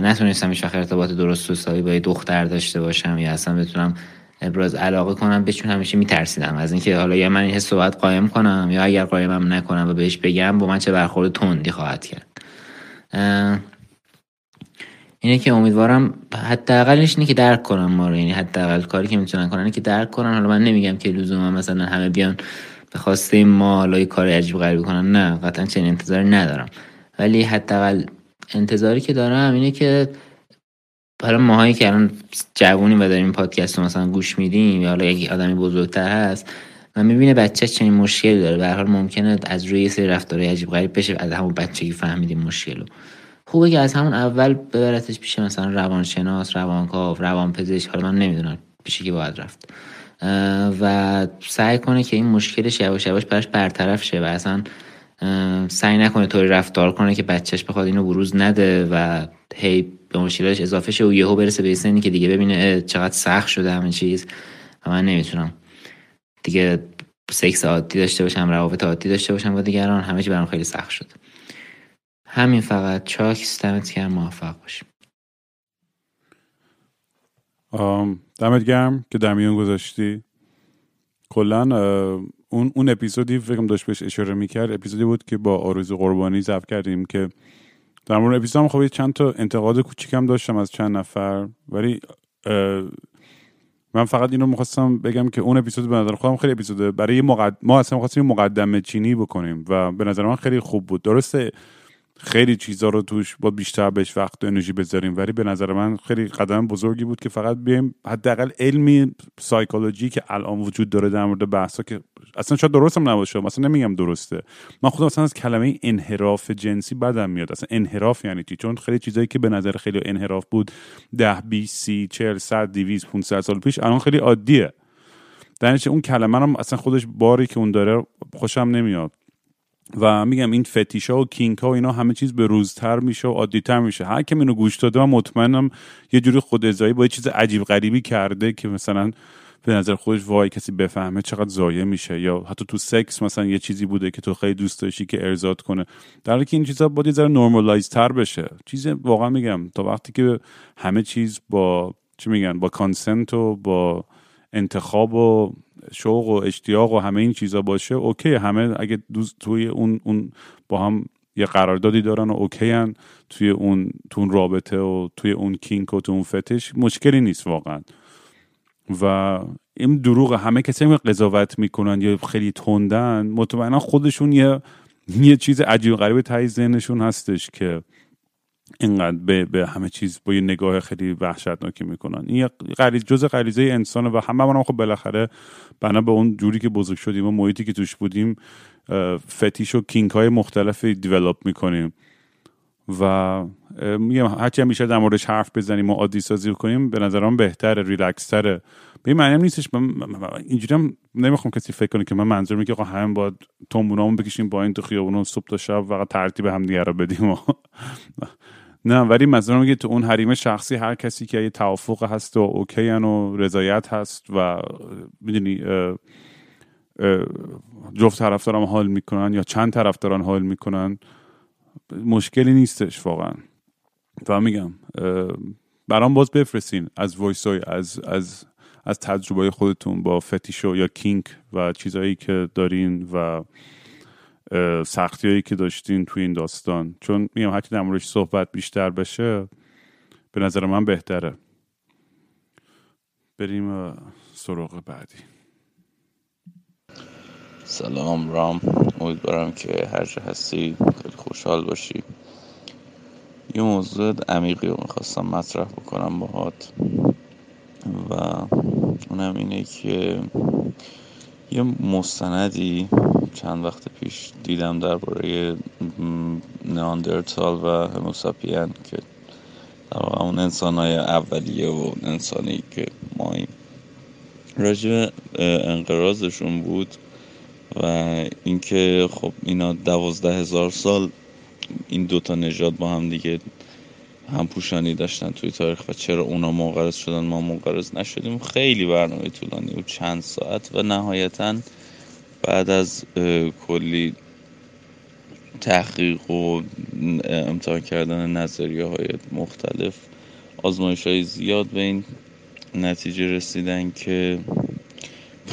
نتونستم هیچ وقت ارتباط درست و با یه دختر داشته باشم یا اصلا بتونم ابراز علاقه کنم به چون همیشه میترسیدم. از اینکه حالا یا من این حس باید قایم کنم یا اگر قایمم نکنم و بهش بگم با من چه برخورد تندی خواهد کرد. اینه که امیدوارم حداقلش اینه که درک کنم ما رو. یعنی حداقل کاری که می‌تونن کنن که درک کنن. حالا من نمیگم که لزوما مثلا همه بیان به خواسته ما حالا کار عجیب غریبی کنن. نه قطعا چنین انتظاری ندارم. ولی حداقل انتظاری که دارم اینه که حالا ماهایی که الان جوونی و داریم پادکست رو مثلا گوش میدیم یا حالا یک آدمی بزرگتر هست و می‌بینه بچه چنین مشکلی داره. به حال ممکنه از روی یه سری رفتارهای عجیب غریب بشه از همون بچگی فهمیدیم مشکل رو خوبه که از همون اول ببرتش پیش مثلا روانشناس روانکاو روانپزشک حالا من نمی‌دونم پیشی که باید رفت. و سعی کنه که این مشکلش یواش یواش براش برطرف شه و اصلا سعی نکنه طوری رفتار کنه که بچهش بخواد اینو بروز نده و هی به مشکلش اضافه شه و یهو برسه به سنی که دیگه ببینه چقدر سخت شده همه چیز. و من نمی‌تونم. دیگه سکس عادی داشته باشم روابط عادی داشته باشم با دیگران همه چی برام خیلی سخت شد. همین فقط. چاکس دمت گرم موفق باشیم دمت گرم که در میون گذاشتی. کلا اون اون اپیزودی فکرم داشت بهش اشاره می‌کرد اپیزودی بود که با آرزو قربانی ضبط کردیم که در مورد اپیزود هم خب چند تا انتقاد کوچیکم داشتم از چند نفر ولی من فقط اینو می‌خواستم بگم که اون اپیزود به نظر خودم خیلی اپیزوده. برای مقد... ما اصلا می‌خواستیم مقدمه چینی بکنیم و به نظر من خیلی خوب بود. درسته خیلی چیزا رو توش با بیشتر بهش وقت و انرژی بذاریم. ولی به نظر من خیلی قدم بزرگی بود که فقط بیایم حداقل علمی سایکولوژی که الان وجود داره در مورد بحثا که اصلا شاید درست هم نباشه مثلا نمیگم درسته. من خودم اصلا از کلمه انحراف جنسی بدم میاد. اصلا انحراف یعنی چی؟ چون خیلی چیزایی که به نظر خیلی انحراف بود ده 20 سی 40 100 200 500 سال پیش الان خیلی عادیه. در اون کلمه هم اصلا خودش باری که اون داره خوشم نمیاد. و میگم این فتیشا و کینک ها و اینا همه چیز به روزتر میشه و عادیتر میشه. هر کم اینو گوش داده من مطمئنم یه جوری خود ازایی با یه چیز عجیب غریبی کرده که مثلا به نظر خودش وای کسی بفهمه چقدر ضایع میشه. یا حتی تو سکس مثلا یه چیزی بوده که تو خیلی دوست داشتی که ارزاد کنه. در حالی که این چیزا باید یه ذره نورمالایز تر بشه. چیز واقعا میگم تا وقتی که همه چیز با چی میگن با کانسنت و با انتخاب و شوق و اشتیاق و همه این چیزا باشه OK. همه اگه دوست توی اون اون با هم یه قراردادی دارن و OK هن توی اون تو اون رابطه و توی اون kink و تو اون فتش مشکلی نیست واقعا. و این دروغ همه کسی که قضاوت می‌کنن یا خیلی تندن مطمئنا خودشون یه یه چیز عجیب غریب ته ذهنشون هستش که اینقدر به, به همه چیز با یه نگاه خیلی وحشتناکی می‌کنن. این غریز جز غریزه انسانه و همه هم خب بالاخره بنا به اون جوری که بزرگ شدیم و محیطی که توش بودیم فتیش و کینک های مختلفی دیولپ می‌کنیم. و میگم هرچی هم در موردش حرف بزنیم و عادی سازی کنیم به نظرم بهتره ریلکس تره به این معنی نیستش اینجوری هم نمی‌خوام کسی فکر کنه که من منظور میگه آقا همه باید تومبونامون بکشیم با این تو خیابون صبح تا شب فقط ترتیب همدیگه رو بدیم نه ولی مثلا میگه تو اون حریم شخصی هر کسی که یه توافق هست و OK و رضایت هست و می‌دونی جفت طرفم دارن حال می‌کنن یا چند طرف دارن حال می‌کنن مشکلی نیستش واقعا. و میگم برام باز بفرستین از voice از از از تجربه خودتون با فتیشو یا kink و چیزهایی که دارین و سختی هایی که داشتین توی این داستان. چون میگم هرچی در موردش صحبت بیشتر بشه به نظر من بهتره. بریم سراغ بعدی. سلام رام. امیدوارم که هر جا هستی خیلی خوشحال باشی. یه موضوع عمیقی رو می‌خواستم مطرح بکنم باهات. و اونم اینه که یه مستندی چند وقت پیش دیدم درباره ناندرتال و هموساپین که در واقع اون انسان های اولیه و انسانی که ما این راجع انقرازشون بود و اینکه خب اینا دوازده هزار سال این دوتا نژاد با هم دیگه هم پوشانی داشتن توی تاریخ و چرا اونا منقرض شدن ما منقرض نشدیم. خیلی برنامه طولانی و چند ساعت و نهایتا بعد از کلی تحقیق و امتحان کردن نظریه های مختلف آزمایش های زیاد به این نتیجه رسیدن که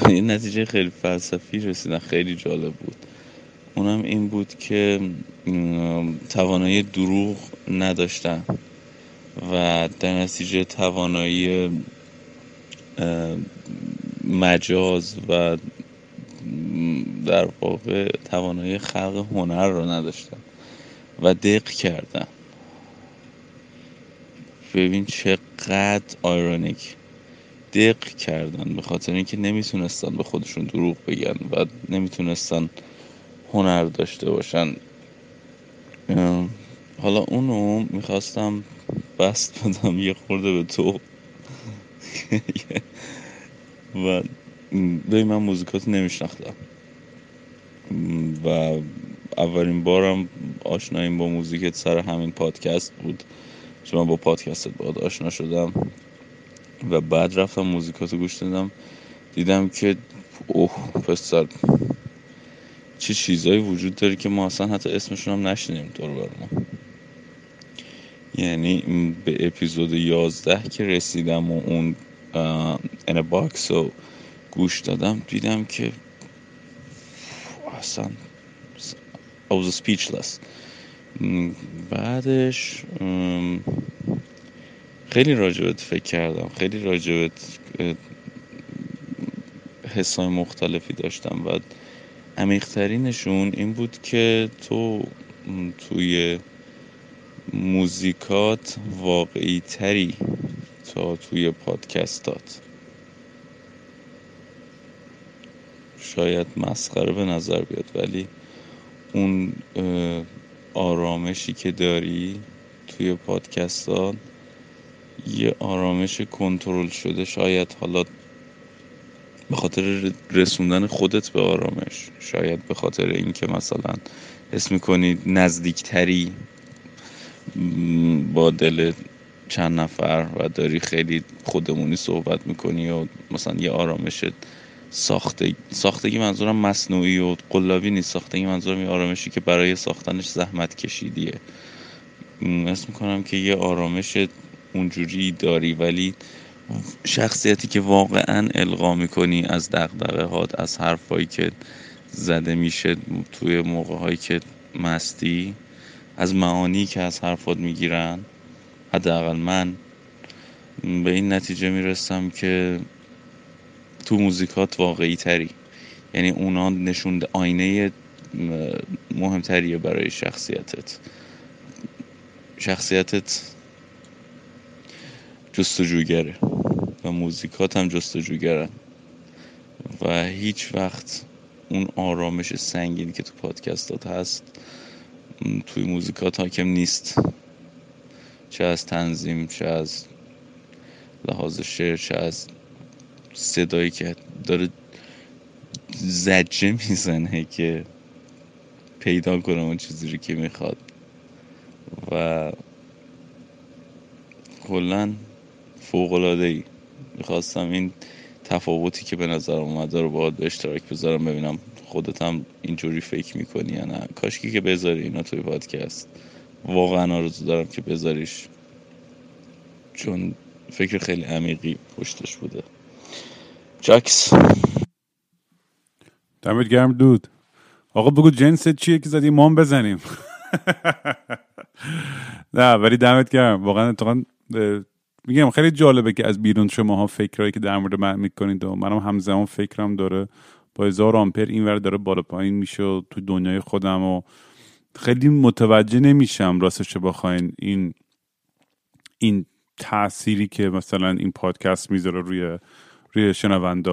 این نتیجه خیلی فلسفی رسیدن. خیلی جالب بود. اونم این بود که توانایی دروغ نداشتن و در نتیجه توانایی مجاز و در واقع توانایی خلق هنر رو نداشتن و دق کردن. ببین چقدر آیرونیک دق کردن به خاطر اینکه نمی‌تونستن به خودشون دروغ بگن و نمی‌تونستن هنر داشته باشن. حالا اونو می‌خواستم بست بدم یه خورده به تو. و به من موزیکات نمیشناختم. و اولین بارم آشناییم با موزیکت سر همین پادکست بود. چون با پادکستت باید آشنا شدم. و بعد رفتم موزیکات گوش دادم. دیدم که اوه پسر. چه چیزایی وجود داره که ما اصلا حتی اسمشون هم نشنیم دور بر ما. یعنی به اپیزود 11 که رسیدم و اون ان باکس رو گوش دادم دیدم که اصلا I was speechless. بعدش خیلی راجبت فکر کردم خیلی راجبت حسای مختلفی داشتم. و عمیقترینشون این بود که تو توی موزیکات واقعی تری تا توی پادکستات. شاید مسخره به نظر بیاد ولی اون آرامشی که داری توی پادکستات یه آرامش کنترل شده. شاید حالا به خاطر رسوندن خودت به آرامش شاید به خاطر اینکه مثلا حس می‌کنی نزدیکتری با دل چند نفر و داری خیلی خودمونی صحبت می‌کنی و مثلا یه آرامش ساخته ساختگی منظورم مصنوعی و قلابی نیست. ساختگی منظورم یه آرامشی که برای ساختنش زحمت کشیدیه. اسم می‌کنم که یه آرامش اونجوری داری ولی شخصیتی که واقعا القا می‌کنی از دقدقه هات از حرفایی که زده میشه توی موقع هایی که مستی از معانی که از حرفات می‌گیرن. حداقل من به این نتیجه می‌رسم که تو موزیکات واقعی تری یعنی اونا نشون آینه مهمتریه برای شخصیتت. شخصیتت جستجوگره و موزیکات هم جستجوگرن. و هیچ وقت اون آرامش سنگینی که تو پادکستات هست توی موزیکات حاکم نیست. چه از تنظیم چه از لحاظ شعر چه از صدایی که داره زجه می‌زنه که پیدا کنه اون چیزی رو که می‌خواد. و کلا فوق العاده ای می‌خواستم این تفاوتی که به نظر اومده رو باید به اشتراک بذارم ببینم خودت هم اینجوری فکر می‌کنی یا نه. کاشکی که بذاری اینا توی پادکست. واقعا آرزو دارم که بذاریش. چون فکر خیلی عمیقی پشتش بوده. جاکس. دمت گرم دود. آقا بگو جنست چیه که زدی؟ مام بزنیم. نه ولی دمت گرم. واقعا اتفاقا میگم خیلی جالبه که از بیرون شماها فکرهایی که در مورد من می‌کنید و منم همزمان فکرم داره. با هزار آمپر اینور داره بالا پایین میشه تو دنیای خودم و خیلی متوجه نمیشم راستش بخواین. این این تأثیری که مثلا این پادکست می‌ذاره روی روی شنونده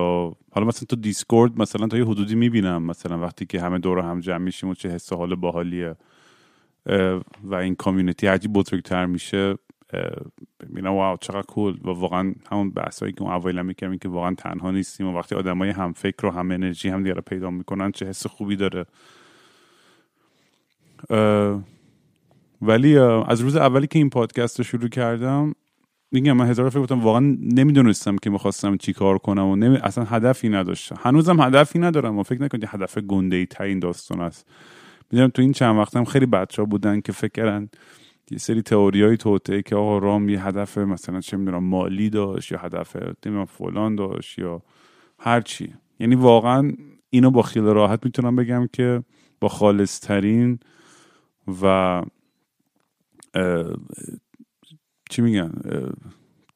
حالا مثلا تو دیسکورد مثلا تا یه حدودی می‌بینم مثلا وقتی که همه دور هم جمع میشیم و چه حس حال باحالیه. و این کامیونیتی عجیب بزرگتر میشه. می‌بینم واو چقدر کول و واقعا همون بحثایی که اون اوایل می‌کردیم که واقعا تنها نیستیم و وقتی آدمای هم فکر و هم انرژی هم دیگه پیدا می‌کنن چه حس خوبی داره. ولی از روز اولی که این پادکست رو شروع کردم میگم من هزار فکر بودم واقعا نمی‌دونستم که می‌خواستم چی کار کنم و نمی... اصلا هدفی نداشتم. هنوزم هدفی ندارم و فکر نکنید هدف گنده ای ترین داستان است. می‌دونم تو این چند وقتم خیلی بچه ها بودن که فکر کردن یه سری تئوریای توطئه که آقا رام یه هدف مثلا چه می‌دونم مالی داشت یا هدف نمی‌دونم فلان داشت یا هر چی. یعنی واقعا اینو با خیال راحت می‌تونم بگم که با خالص ترین و چی میگن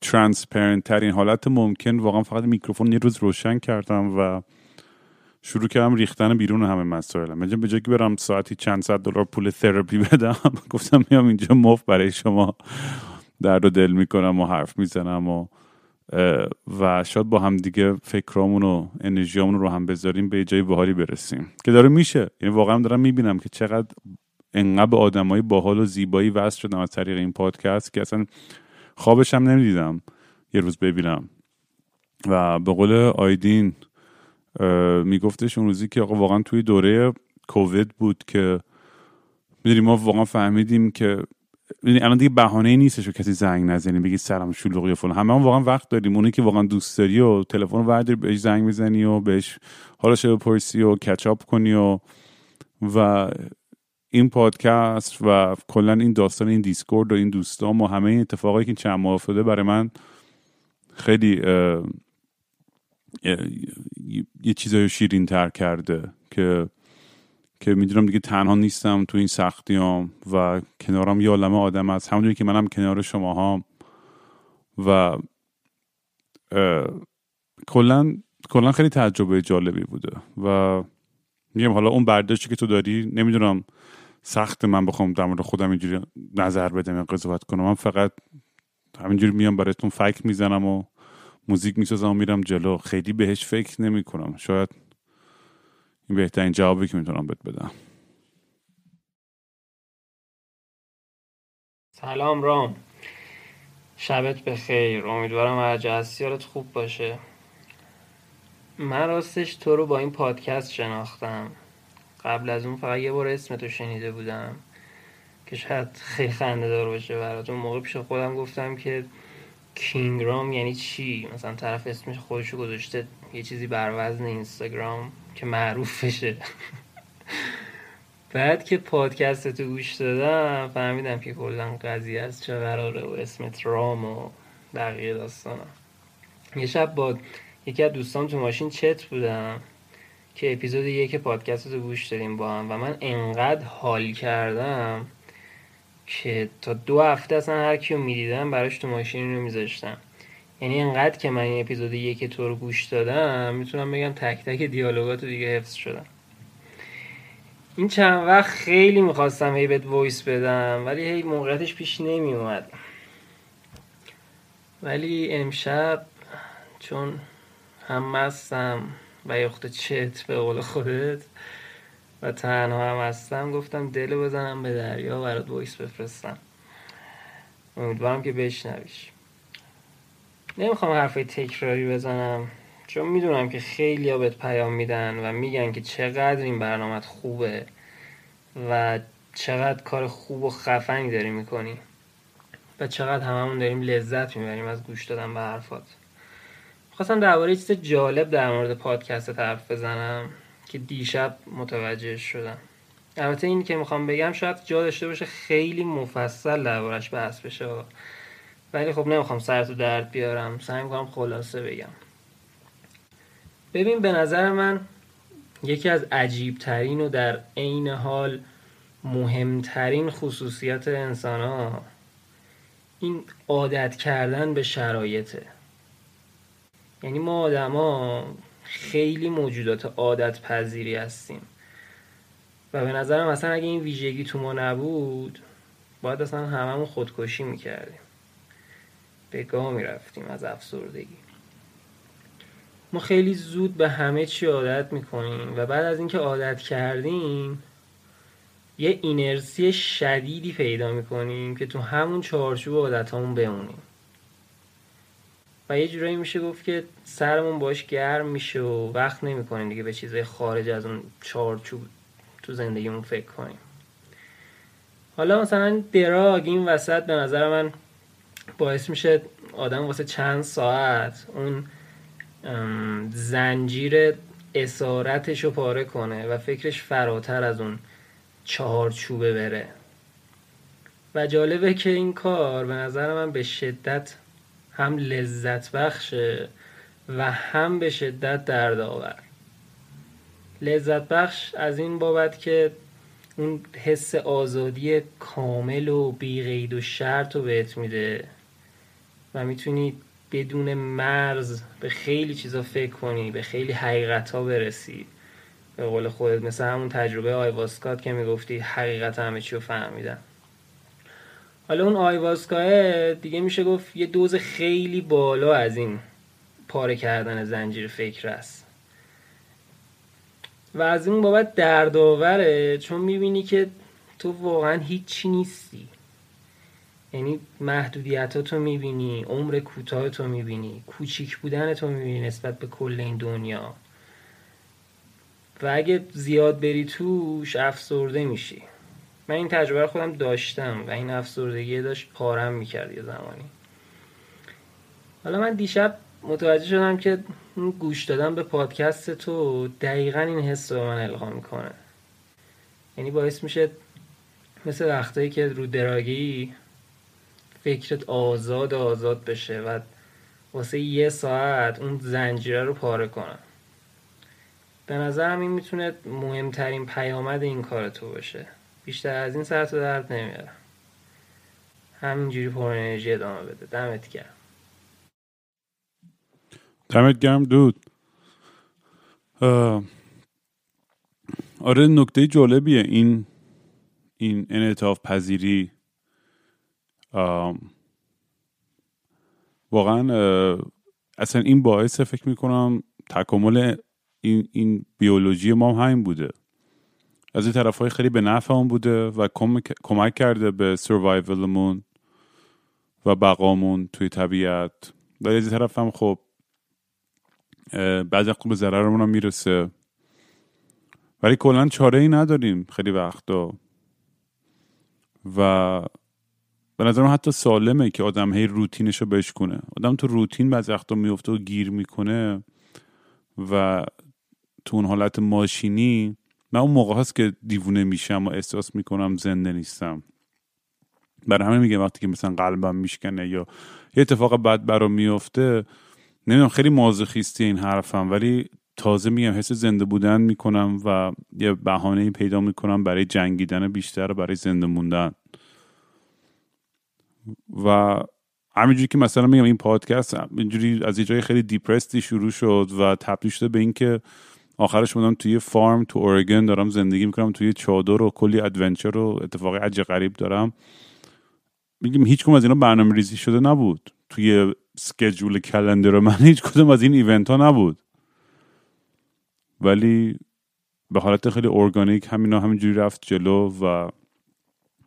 transparent ترین حالت ممکن. واقعا فقط میکروفون یه روز روشن کردم و شروع کردم ریختن بیرون همه مسائل. من به جایی که برم ساعتی چند صد دلار پول تراپی بدم گفتم میام اینجا مفت برای شما درد و دل می‌کنم و حرف می‌زنم و و شاید با هم دیگه فکرامون و انرژیامون رو هم بذاریم به جای باحالی برسیم. که داره میشه. یعنی واقعا دارم می‌بینم که چقدر انقدر به آدمای باحال و زیبایی وصل شدم از طریق این پادکست که اصلا خوابش هم نمی‌دیدم. یه روز ببینم. و به قول آیدین میگفتش اون روزی که آقا واقعا توی دوره کووید بود که می‌دونی ما واقعا فهمیدیم که الان دیگه بهانه نیستش و کسی زنگ نزنی بگی سرم شلوغی و فلان. همه هم واقعا وقت داریم. اونی که واقعا دوست داری و تلفن ورداری بهش زنگ می‌زنی و بهش حالش بپرسی و کچاپ کنی و و این پادکست و کلا این داستان این دیسکورد و این دوستان و همه این اتفاقایی که چند ماه افتاده برای من خیلی یه چیزایی شیرین تر کرده که که می‌دونم دیگه تنها نیستم تو این سختیام و کنارم یه عالمه آدم هست. همونجوری که منم کنار شما ها و کلا کلا خیلی تجربه جالبی بوده و میگم حالا اون برداشتی که تو داری نمی‌دونم سخت من بخوام در مورد خودم اینجوری نظر بدم یا قضاوت کنم. من فقط همینجوری میام براتون فکر می‌زنم و موزیک می‌سازم و میرم جلو. خیلی بهش فکر نمی کنم شاید این بهترین جوابی که می‌تونم بهت بدم. سلام رام. شبت بخیر. امیدوارم هر هستی خوب باشه. من راستش تو رو با این پادکست شناختم. قبل از اون فقط یه بار اسم تو شنیده بودم. که شاید خیلی خنده دار باشه برات اون موقع پیش خودم گفتم که کینگرام یعنی چی؟ مثلا طرف اسمش خودشو گذاشته یه چیزی بر وزن اینستاگرام که معروف بشه. بعد که پادکست تو گوش دادم فهمیدم که کلا قضیه از چه قراره و اسمت رام و بقیه داستانم. یه شب با یکی از دوستان تو ماشین چت بودم که اپیزود یک پادکست رو گوش دادیم با هم و من انقدر حال کردم که تا دو هفته اصلا هر کیو می‌دیدم براش تو ماشین رو میذاشتم. یعنی انقدر که من این اپیزود یک تو رو گوش دادم می‌تونم بگم تک تک دیالوگات رو دیگه حفظ شدم. این چند وقت خیلی می‌خواستم هی بهت voice بدم ولی هی موقعیتش پیش نمی اومد ولی امشب چون هم مستم و یخت چت به قول خودت و تنها هم هستم گفتم دل بزنم به دریا برات وایس بفرستم. امیدوارم که بشنویش. نمی‌خوام حرفای تکراری بزنم چون می‌دونم که خیلی بهت پیام میدن و میگن که چقدر این برنامه خوبه و چقدر کار خوب و خفنی داری می‌کنی و چقدر هممون داریم لذت می‌بریم از گوش دادن به حرفات. خواستم درباره چیز جالب در مورد پادکست حرف بزنم. که دیشب متوجه شدم. البته این که می‌خوام بگم شاید جا داشته باشه خیلی مفصل دربارش بحث بشه ولی خب نمی‌خوام سرتو درد بیارم. سعی می‌کنم خلاصه بگم. ببین به نظر من یکی از عجیب ترین و در عین حال مهمترین خصوصیت انسان ها این عادت کردن به شرایطه. یعنی ما آدما خیلی موجودات عادت پذیری هستیم. و به نظرم اصلا اگه این ویژگی تو ما نبود باید اصلا هممون خودکشی می‌کردیم. به گاه می‌رفتیم از افسردگی. ما خیلی زود به همه چی عادت می‌کنیم و بعد از اینکه عادت کردیم یه اینرسی شدیدی پیدا می‌کنیم که تو همون چارچوب عادت همون بمونیم. و یه جورایی میشه گفت که سرمون باش گرم میشه و وقت نمی‌کنیم دیگه به چیزای خارج از اون چارچوب تو زندگیمون فکر کنیم. حالا مثلا دراگ این وسط به نظر من باعث میشه آدم واسه چند ساعت اون زنجیر اسارتش رو پاره کنه و فکرش فراتر از اون چهار چوبه بره. و جالبه که این کار به نظر من به شدت هم لذت بخشه و هم به شدت دردآور. لذت بخش از این بابت که اون حس آزادی کامل و بی و شرط رو بهت میده و می‌تونی بدون مرز به خیلی چیزا فکر کنی به خیلی حقیقت ها برسی. به قول خودت مثل همون تجربه آیواسکات که می‌گفتی حقیقت همه چی رو فهمیدم حالا اون آیواسکاه دیگه میشه گفت یه دوز خیلی بالا از این پاره کردن زنجیر فکر است. و از این بابت دردآوره چون می‌بینی که تو واقعا هیچی نیستی. یعنی محدودیت تو می‌بینی عمر کوتاه تو می‌بینی کوچیک بودن تو می‌بینی نسبت به کل این دنیا. و اگه زیاد بری توش افسرده میشی. من این تجربه رو خودم داشتم و این افسردگی داشت پارم می‌کرد یه زمانی. حالا من دیشب متوجه شدم که گوش دادم به پادکست تو دقیقا این حس رو من القا می‌کنه. یعنی باعث میشه مثل وقتایی که رو دراگی فکرت آزاد آزاد بشه و واسه یه ساعت اون زنجیره رو پاره کنم به نظرم این می‌تونه مهمترین پیامد این کار تو باشه. بیشتر از این سر تو درد نمیاره همینجوری پر انرژی ادامه بده. دمت گرم. دمت گرم دود. آره نکته جالبیه. این این انعطاف پذیری واقعا اصلا این باعث فکر می‌کنم تکامل این, این بیولوژی ما همین بوده. از این طرف های خیلی به نفع بوده و کمک کرده به سروایولمون و بقامون توی طبیعت. ولی از این طرف هم خب بعضی خوب به ضررمون هم می‌رسه. ولی کلا چاره ای نداریم خیلی وقتا. و به نظرم حتی سالمه که آدم هی روتینش رو بشکنه آدم تو روتین بعضی وقتا میفته و گیر می‌کنه و تو اون حالت ماشینی من اون موقع هست که دیوونه میشم و احساس می‌کنم زنده نیستم. برای همه میگه وقتی که مثلا قلبم میشکنه یا یه اتفاق بد برام میفته نمی‌دونم خیلی مازوخیستی این حرفم ولی تازه میگم حس زنده بودن می‌کنم و یه بهانه پیدا می‌کنم برای جنگیدن بیشتر برای زنده موندن. و همینجوری که مثلا میگم این پادکست اینجوری از یه جای خیلی دیپرستی شروع شد و تبدیل شده به اینکه آخرش بودم توی فارم تو اورگن دارم زندگی می‌کنم توی چادر و کلی ادونچر و اتفاق عجیب غریب دارم. میگیم هیچ از اینا برنامه ریزی شده نبود. توی سکجول کلندر من هیچ کدوم از این ایونت ها نبود. ولی به حالت خیلی ارگانیک همینا همینجوری رفت جلو و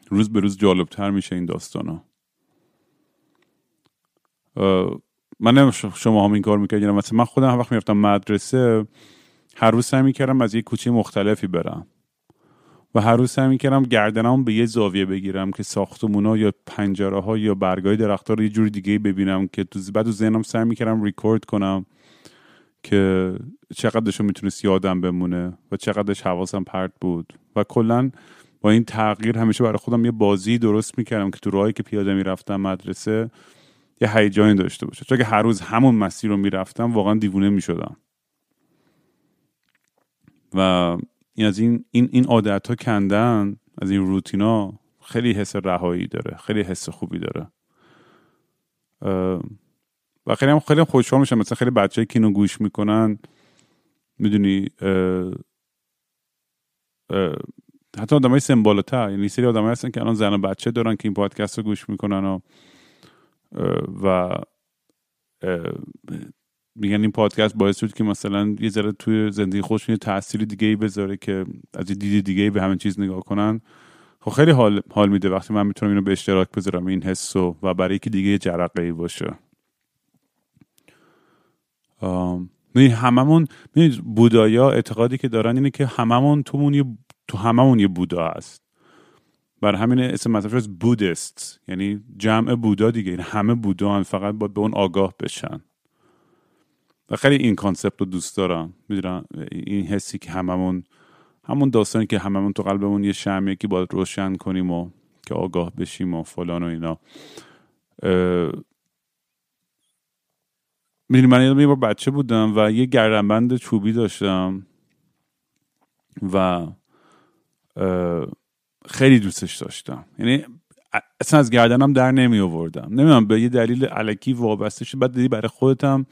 روز به روز جالبتر میشه این داستان ها من شما هم این کار می‌کردیم مثلا من خودم هم وقت می‌رفتم مدرسه هر روز سعی می‌کردم از یه کوچه مختلفی برم و هر روز سعی می‌کردم گردنم به یه زاویه بگیرم که ساختمونا یا پنجره ها یا برگای درختها رو یه جور دیگه ببینم که تو بعد تو ذهنم سعی می‌کردم ریکورد کنم که چقدرشو می‌تونست یادم بمونه و چقدرش حواسم پرت بود. و کلا با این تغییر همیشه برای خودم یه بازی درست می‌کردم که تو راهی که پیاده می‌رفتم مدرسه یه هیجانی داشته باشه. چون که هر روز همون مسیر رو می‌رفتم واقعا دیوونه می‌شدم. و این از این این این عادت ها کندن از این روتینا خیلی حس رهایی داره خیلی حس خوبی داره. و خیلی هم خیلی خوشحال میشم. مثلا خیلی بچه که اینو گوش می‌کنن می‌دونی حتی آدم های سمبالتر یعنی سری آدم هستن که الان زن و بچه دارن که این پادکست رو گوش می‌کنن و و میگن این پادکست باعث شد که مثلا یه ذره توی زندگی خودشون یه تأثیری دیگه ای بذاره که از یه دید دیگه به همه چیز نگاه کنن. خب خیلی حال, حال میده. وقتی من می‌تونم اینو به اشتراک بذارم این حسو و برای که دیگه جرقه ای باشه. نه هممون بودایا اعتقادی که دارن اینه که هممون تومون تو هممون یه بودا هست. بر همین اسم مطلب از بودست. یعنی جمع بودا دیگه. این همه بودا فقط باید به اون آگاه بشن. و خیلی این کانسپت رو دوست دارم. می‌دونم این حسی که هممون همون داستانی که هممون تو قلبمون یه شمعه که باید روشن کنیم و که آگاه بشیم و فلان و اینا. من یه بار بچه بودم و یه گردنبند چوبی داشتم و خیلی دوستش داشتم. یعنی اصلا از گردنم در نمی آوردم نمی‌دونم به یه دلیل علکی وابسته شد بعد دیدی برای خودتم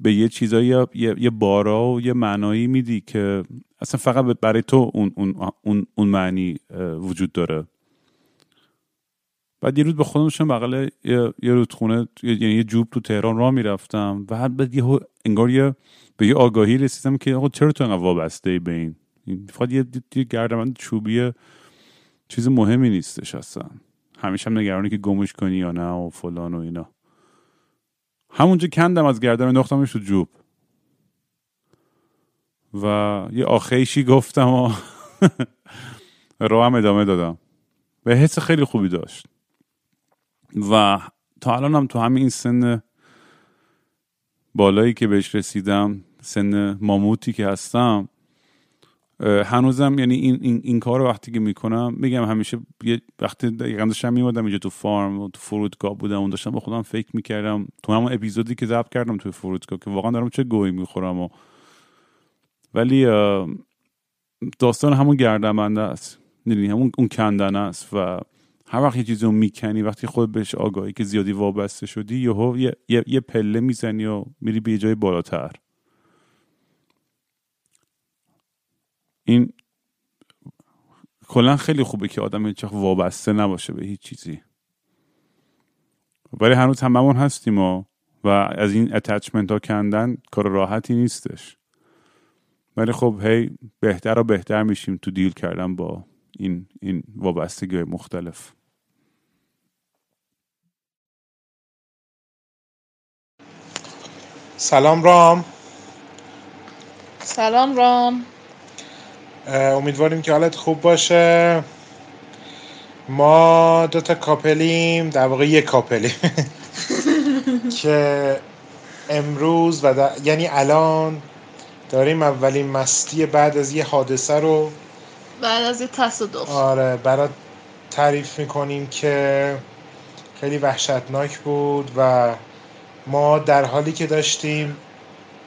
به یه چیزایی یه, یه بارا و یه معنایی میدی که اصلا فقط برای تو اون, اون, اون, اون معنی وجود داره. بعد یه روز به خودم داشتم بغل یه, یه رودخونه یعنی یه جوب تو تهران راه می‌رفتم و بعد یه انگار یه به یه آگاهی رسیدم که آقا چرا تو انقدر وابسته به این؟ فقط یه, یه گردمند چوبی چیز مهمی نیستش اصلا. همیشه هم نگرانی که گمش کنی یا نه و فلان و اینا. همونجا کندم از گردم انداختمش تو جوب. و یه آخیشی گفتم و رو هم ادامه دادم. به حس خیلی خوبی داشت. و تا الان هم تو همین سن بالایی که بهش رسیدم سن ماموتی که هستم هنوزم یعنی این, این, این کار وقتی که می‌کنم میگم همیشه یه وقتی دقیقا داشتم میمادم اینجا تو فارم و تو فرودگاه بودم اون داشتم با خودم فکر می‌کردم تو همون اپیزودی که ضبط کردم توی فرودگاه که واقعا دارم چه گویی می‌خورم و ولی داستان همون گردمنده است. یعنی همون اون کندن است و هر وقت یه چیزی رو می‌کنی وقتی خود بهش آگاهی که زیادی وابسته شدی یهو یه, یه،, یه پله می‌زنی و میری به جای بالاتر. این کلا خیلی خوبه که آدم هیچ وابسته نباشه به هیچ چیزی. ولی هنوز هممون هستیم و و از این اتچمنت ها کندن کار راحتی نیستش. ولی خب هی بهتر و بهتر میشیم تو دیل کردن با این این وابستگی مختلف. سلام رام. سلام رام. امیدواریم که حالت خوب باشه. ما دو تا کاپلیم در واقع یک کاپلیم. که امروز و یعنی الان داریم اولین مستی بعد از یه حادثه رو. بعد از یه تصادف. آره برات تعریف می‌کنیم که خیلی وحشتناک بود و ما در حالی که داشتیم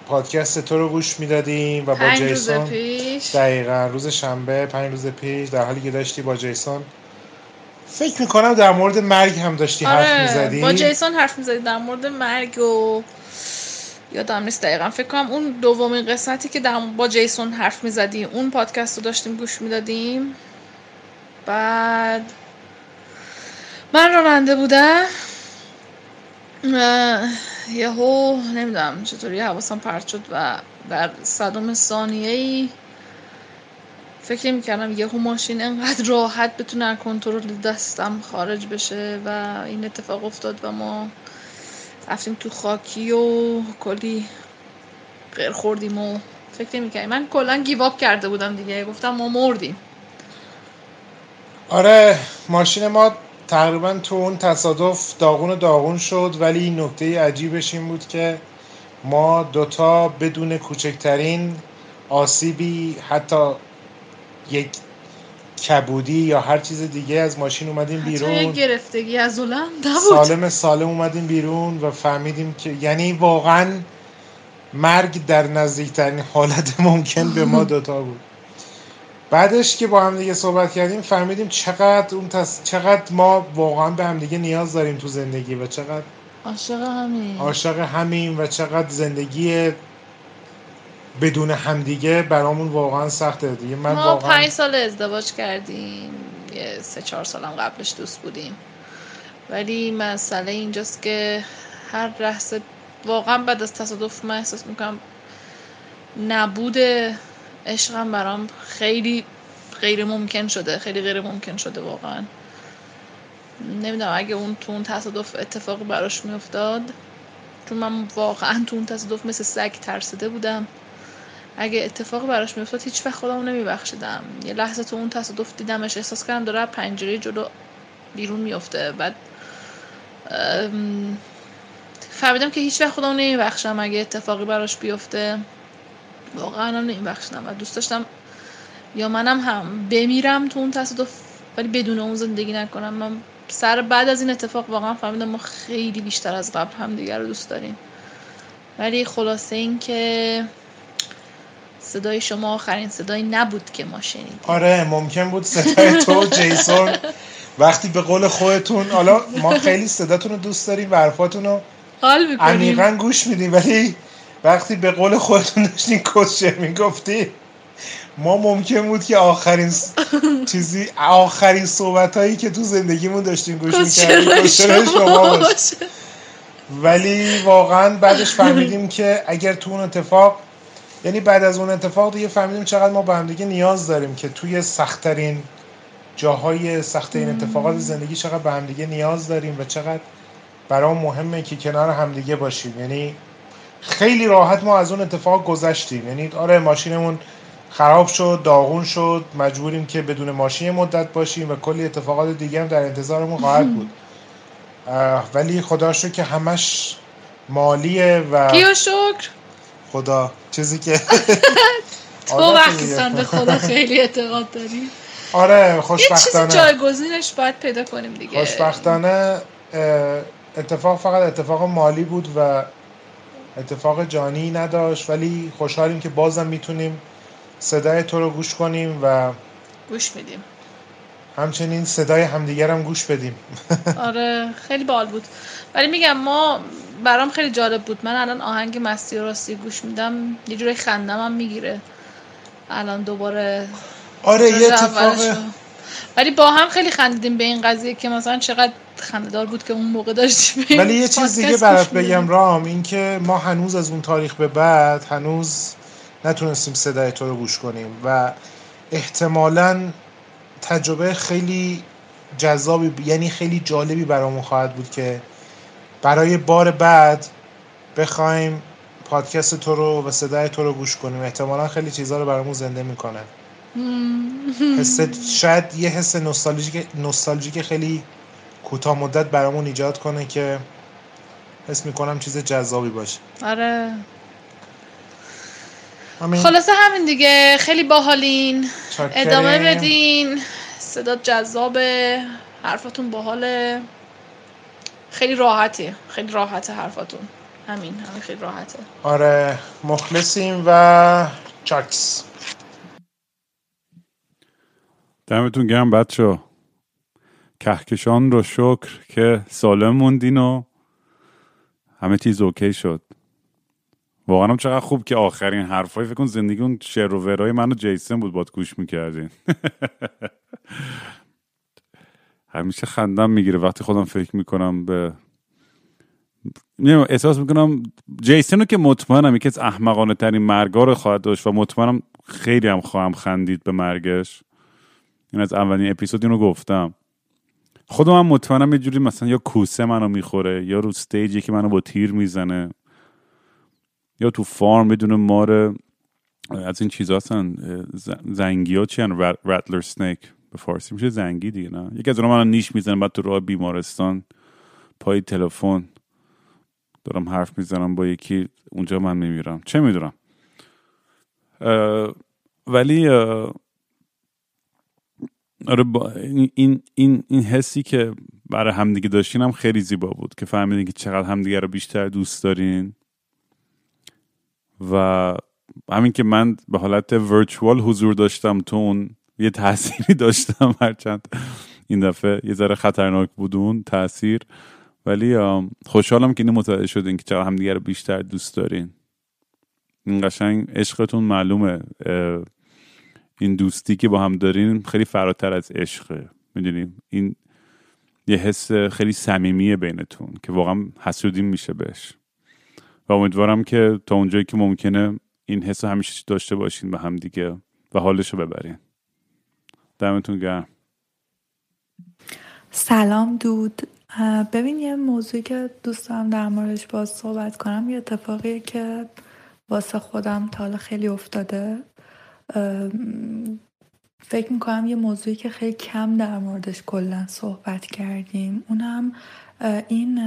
پادکست تو رو گوش می‌دادیم و با جیسون روز پیش. دقیقا روز شنبه پنج روز پیش در حالی که داشتی با جیسون فکر می‌کنم در مورد مرگ هم داشتی آره حرف می‌زدی. با جیسون حرف می‌زدی در مورد مرگ و یادم نیست دقیقا. فکر کنم اون دومین قسمتی که در با جیسون حرف می‌زدی اون پادکست رو داشتیم گوش می‌دادیم. بعد من راننده بودم. یهو نمی‌دونم چطوری حواسم پرت شد و در صدم ثانیه ای فکر می‌کردم یهو ماشین انقدر راحت بتونه کنترل دستم خارج بشه و این اتفاق افتاد و ما رفتیم تو خاکی و کلی غیر خوردیم و فکر نمی‌کردیم من کلا گیواب کرده بودم دیگه. گفتم ما مردیم. آره ماشین ما تقریبا تو اون تصادف داغون داغون شد ولی نکته عجیبش این بود که ما دوتا بدون کوچکترین آسیبی حتی یک کبودی یا هر چیز دیگه از ماشین اومدیم بیرون. حتی گرفتگی از سالم سالم اومدیم بیرون و فهمیدیم که یعنی واقعا مرگ در نزدیکترین حالت ممکن به ما دوتا بود. بعدش که با هم دیگه صحبت کردیم فهمیدیم چقدر اون چقدر ما واقعا به هم دیگه نیاز داریم تو زندگی و چقدر عاشق همین عاشق همین و چقدر زندگی بدون همدیگه برامون واقعا سخته. دیگه من ما واقعا پنج سال ازدواج کردیم. یه سه چهار سالم قبلش دوست بودیم. ولی مسئله اینجاست که هر لحظه واقعا بعد از تصادف من احساس می‌کنم نبود عشقم برام خیلی غیر ممکن شده خیلی غیر ممکن شده واقعا. نمی‌دونم اگه اون تو اون تصادف اتفاقی براش میافتاد چون من واقعا تو اون تصادف مثل سگ ترسیده بودم. اگه اتفاق براش میافتاد هیچ وقت خودمو نمیبخشیدم. یه لحظه تو اون تصادف دیدمش احساس کردم داره پنجره جلو بیرون میفته بعد فهمیدم که هیچ وقت خودمو نمیبخشم اگه اتفاقی براش بیفته. واقعا هم نمیبخشیدم و دوست داشتم یا منم هم بمیرم تو اون تصادف ولی بدون اون زندگی نکنم. من سر بعد از این اتفاق واقعا فهمیدم ما خیلی بیشتر از قبل هم دیگر رو دوست داریم. ولی خلاصه این که صدای شما آخرین صدایی نبود که ما شنیدیم. آره ممکن بود صدای تو جیسون. وقتی به قول خودتون حالا ما خیلی صداتون رو دوست داریم و حرفاتون رو عمیقا گوش میدیم ولی وقتی به قول خودتون داشتین کسچه می‌گفتی ما ممکن بود که آخرین چیزی آخرین صحبت هایی که تو زندگیمون داشتیم گوش می‌کردیم شما باشه ولی واقعا بعدش فهمیدیم که اگر تو اون اتفاق یعنی بعد از اون اتفاق دیگه فهمیدیم چقدر ما به هم دیگه نیاز داریم که توی سختترین جاهای سخت این اتفاقات زندگی چقدر به هم دیگه نیاز داریم و چقدر برام مهمه که کنار همدیگه باشیم. یعنی خیلی راحت ما از اون اتفاق گذشتیم. یعنی آره ماشینمون خراب شد داغون شد مجبوریم که بدون ماشین مدت باشیم و کلی اتفاقات دیگه هم در انتظارمون خواهد بود. ولی خدا شکر که همش مالیه و کیو شکر؟ خدا. چیزی که تو وقتی به خدا خیلی اعتقاد داری. آره خوشبختانه. یه چیزی جایگزینش باید پیدا کنیم دیگه. خوشبختانه اتفاق فقط اتفاق مالی بود و اتفاق جانی نداشت ولی خوشحالیم که بازم می‌تونیم صدای تو رو گوش کنیم و گوش میدیم. همچنین صدای همدیگر هم گوش بدیم. آره خیلی بال بود. ولی میگم ما برام خیلی جالب بود. من الان آهنگ مستی و راستی گوش میدم یه جوری خندم هم می‌گیره. الان دوباره آره یه اتفاق ولی با هم خیلی خندیدیم به این قضیه که مثلا چقدر خنددار بود که اون موقع داشتیم ولی یه چیز دیگه برات بگم رام این که ما هنوز از اون تاریخ به بعد هنوز نتونستیم صدای تو رو گوش کنیم و احتمالا تجربه خیلی جذابی یعنی خیلی جالبی برامون خواهد بود که برای بار بعد بخوایم پادکست تو رو و صدای تو رو گوش کنیم. احتمالا خیلی چیزها رو برامون زنده می‌کنه. حس شاید یه حس نوستالژیک نوستالژیک خیلی کوتاه مدت برامون ایجاد کنه که حس می‌کنم چیز جذابی باشه. آره. همین. خلاصه همین دیگه. خیلی باحالین. ادامه بدین. صدا جذابه. حرفاتون باحاله. خیلی راحته خیلی راحته حرفاتون. همین. همین خیلی راحته. آره. مخلصیم و چاکس. دمتون گرم بچه کهکشان رو شکر که سالم موندین و همه چیز اوکی شد. واقعا چقدر خوب که آخرین حرفای فکر کن زندگی اون شعر و ورای منو جیسن بود باد گوش می‌کردین. همیشه خندم می‌گیره وقتی خودم فکر می‌کنم به احساس می‌کنم جیسن رو که مطمئنم یکی از احمقانه ترین مرگا رو خواهد داشت و مطمئنم خیلی هم خواهم خندید به مرگش. این از اولین اپیزود اینو گفتم. خودم هم مطمئنم یه جوری مثلا یا کوسه منو می‌خوره یا رو ستیجی که منو با تیر می‌زنه یا تو فارم بدون مار از این چیزا هستن زنگی ها چی راتلر سنیک به فارسی میشه زنگی دیگه نه؟ یکی از اونها من نیش می‌زنم بعد تو راه بیمارستان پای تلفن دارم حرف می‌زنم با یکی اونجا من میمیرم چه می‌دونم؟ ولی آره با این, این, این حسی که برای همدیگه داشتین هم خیلی زیبا بود که فهمیدین که چقدر همدیگه رو بیشتر دوست دارین. و همین که من به حالت ورچوال حضور داشتم تو اون یه تأثیری داشتم هرچند این دفعه. یه ذره خطرناک بود اون تاثیر ولی خوشحالم که اینو متوجه شدین که چقدر همدیگه رو بیشتر دوست دارین. این قشنگ عشقتون معلومه. این دوستی که با هم دارین خیلی فراتر از عشقه. می‌دونیم این یه حس خیلی صمیمیه بینتون که واقعا حسودیم میشه بهش. و امیدوارم که تا اونجایی که ممکنه این حس همیشه داشته باشین به هم دیگه و حالشو ببرین. دمتون گرم. سلام دود. ببین یه موضوعی که دوست دارم در موردش باز صحبت کنم. یه اتفاقیه که واسه خودم تا حالا خیلی افتاده. فکر می‌کنم یه موضوعی که خیلی کم در موردش کلا صحبت کردیم. اونم این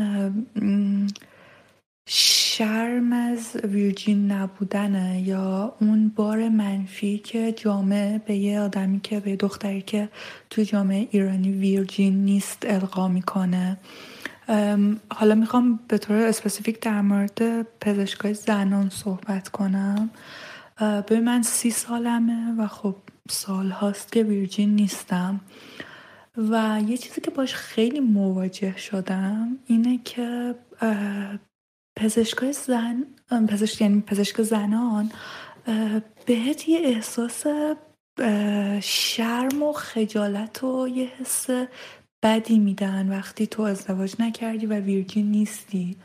شرم از ویرجین نبودنه یا اون بار منفی که جامعه به یه آدمی که به دختری که تو جامعه ایرانی virgin نیست القا می‌کنه. حالا می‌خوام به طور specific در مورد پزشکای زنان صحبت کنم. به من سی سالمه و خب سال هاست که virgin نیستم. و یه چیزی که باش خیلی مواجه شدم اینه که پزشکای زن پزشک یعنی پزشک زنان بهت یه احساس شرم و خجالت و یه حس بدی میدن وقتی تو ازدواج نکردی و ویرجین نیستی.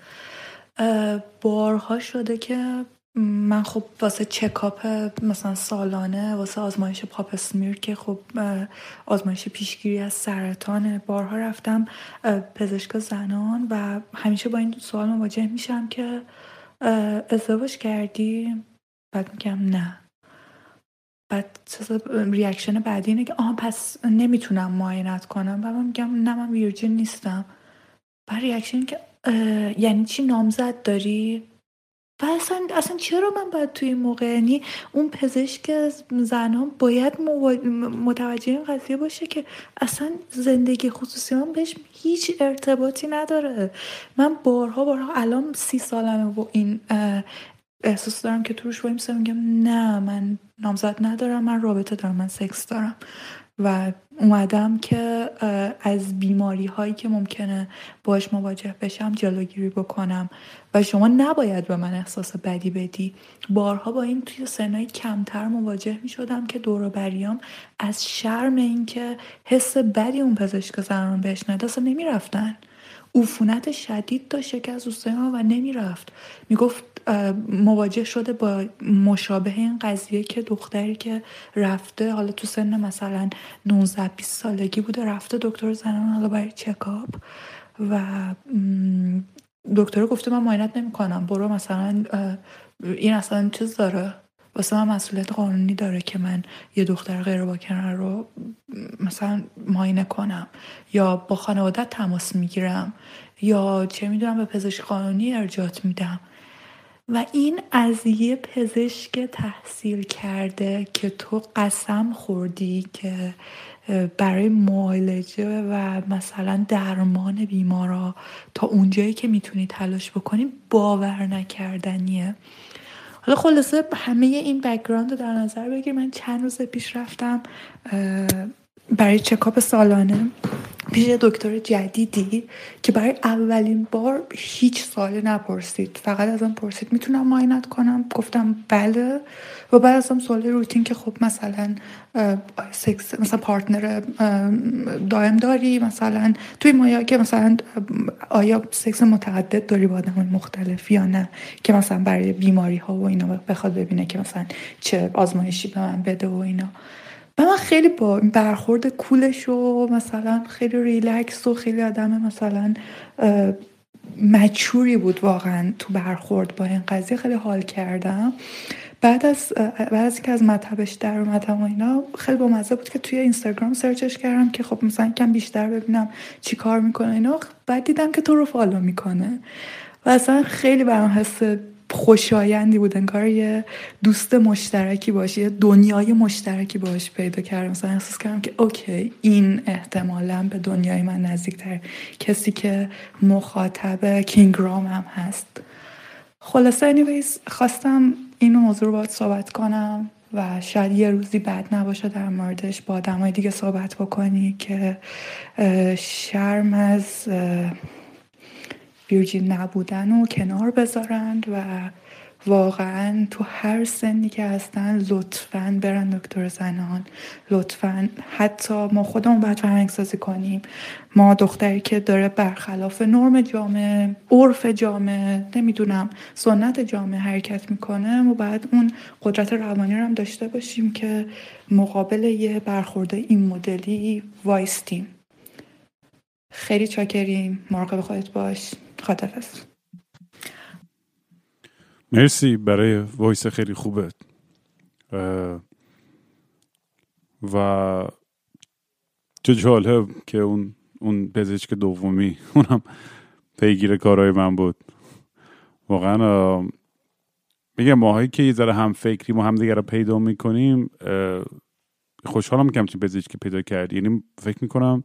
بارها شده که من خب واسه چکاپ مثلا سالانه واسه آزمایش پاپ سمیر که خب آزمایش پیشگیری از سرطان بارها رفتم پزشک زنان و همیشه با این سوال مواجه میشم که ازدواج کردی؟ بعد میگم نه. بعد reaction بعدی اینه که آها پس نمی‌تونم معاینت کنم. و من میگم نه من virgin نیستم. بعد reaction که یعنی چی نامزد داری؟ و اصلا, اصلا چرا من باید توی این موقع یعنی اون پزشک زنان باید متوجه این قضیه باشه که اصلا زندگی خصوصی من بهش هیچ ارتباطی نداره. من بارها بارها الان سی سالمه و این احساس دارم که توش بایم میگم نه من نامزد ندارم من رابطه دارم من سکس دارم. و اومدم که از بیماری هایی که ممکنه باش مواجه بشم جلوگیری بکنم. و شما نباید به من احساس بدی بدی. بارها با این توی سنهای کمتر مواجه می شدم که دور بریام از شرم اینکه حس بدی اون پزشک زنان بهش اصلا نمی رفتن عفونت شدید داشت یکی از دوستای و نمی‌رفت. می‌گفت مواجه شده با مشابه این قضیه که دختری که رفته حالا تو سن مثلا 19 20 سالگی بوده رفته دکتر زنان حالا برای چکاپ. و دکتر گفته من معاینت نمی‌کنم برو مثلا این اصلا چیز داره؟ واسه من مسئولیت قانونی داره که من یه دختر غیر باکره رو مثلا معاینه کنم یا با خانواده تماس می‌گیرم یا چه می‌دونم به پزشک قانونی ارجاعات میدم. و این از یه پزشک تحصیل کرده که تو قسم خوردی که برای معالجه و مثلا درمان بیمارا تا اونجایی که می‌تونی تلاش بکنی باور نکردنیه. حالا خلاصه همه این background رو در نظر بگیر. من چند روز پیش رفتم برای check-up سالانه. پیش دکتر جدیدی که برای اولین بار هیچ سوالی نپرسید. فقط ازم پرسید می‌تونم معاینت کنم؟ گفتم بله. و بعد ازم سوال روتین که خب مثلا سکس مثلا partner دائم داری مثلا توی مایه‌ها که مثلا آیا سکس متعدد داری با آدم مختلف یا نه؟ که مثلا برای بیماری ها و اینا بخواد ببینه که مثلا چه آزمایشی به من بده و اینا. و من خیلی با برخورد کولش و مثلا خیلی ریلکس و خیلی آدم مثلا مچوری بود واقعا تو برخورد با این قضیه. خیلی حال کردم. بعد از بعد از اینکه از مطبش در اومدم و اینا خیلی با مزه بود که توی اینستاگرام سرچش کردم که خب مثلا کم بیشتر ببینم چی کار می‌کنه اینا. بعد دیدم که تو رو follow می‌کنه. و اصلا خیلی برام حس خوشایندی بود انگار یه دوست مشترکی باشه یه دنیای مشترکی باش پیدا کردم. مثلا احساس کردم که OK این احتمالا به دنیای من نزدیکتر. کسی که مخاطب King Raam هم هست. خلاصه anyways خواستم این موضوع رو بات صحبت کنم و شاید یه روزی بد نباشه در موردش با آدمای دیگه صحبت بکنی که شرم از ویرجین نبودن و کنار بذارند و واقعا تو هر سنی که هستن لطفا برن دکتر زنان. لطفا. حتی ما خودمون باید فرهنگ سازی کنیم. ما دختری که داره برخلاف نرم جامعه عرف جامعه نمی‌دونم سنت جامعه حرکت می‌کنه ما باید اون قدرت روانی رو هم داشته باشیم که مقابل یه برخورده این مدلی وایستیم. خیلی چاکریم. مراقب خودت باش. خدافز مرسی برای voice خیلی خوبت. و چه جالب که اون اون پزشک دومی اونم پیگیر کارهای من بود. واقعا میگم ماهایی که یه ذره هم فکری ما هم دیگر رو پیدا می‌کنیم خوشحالم که همچین پزشکی پیدا کردی. یعنی فکر می‌کنم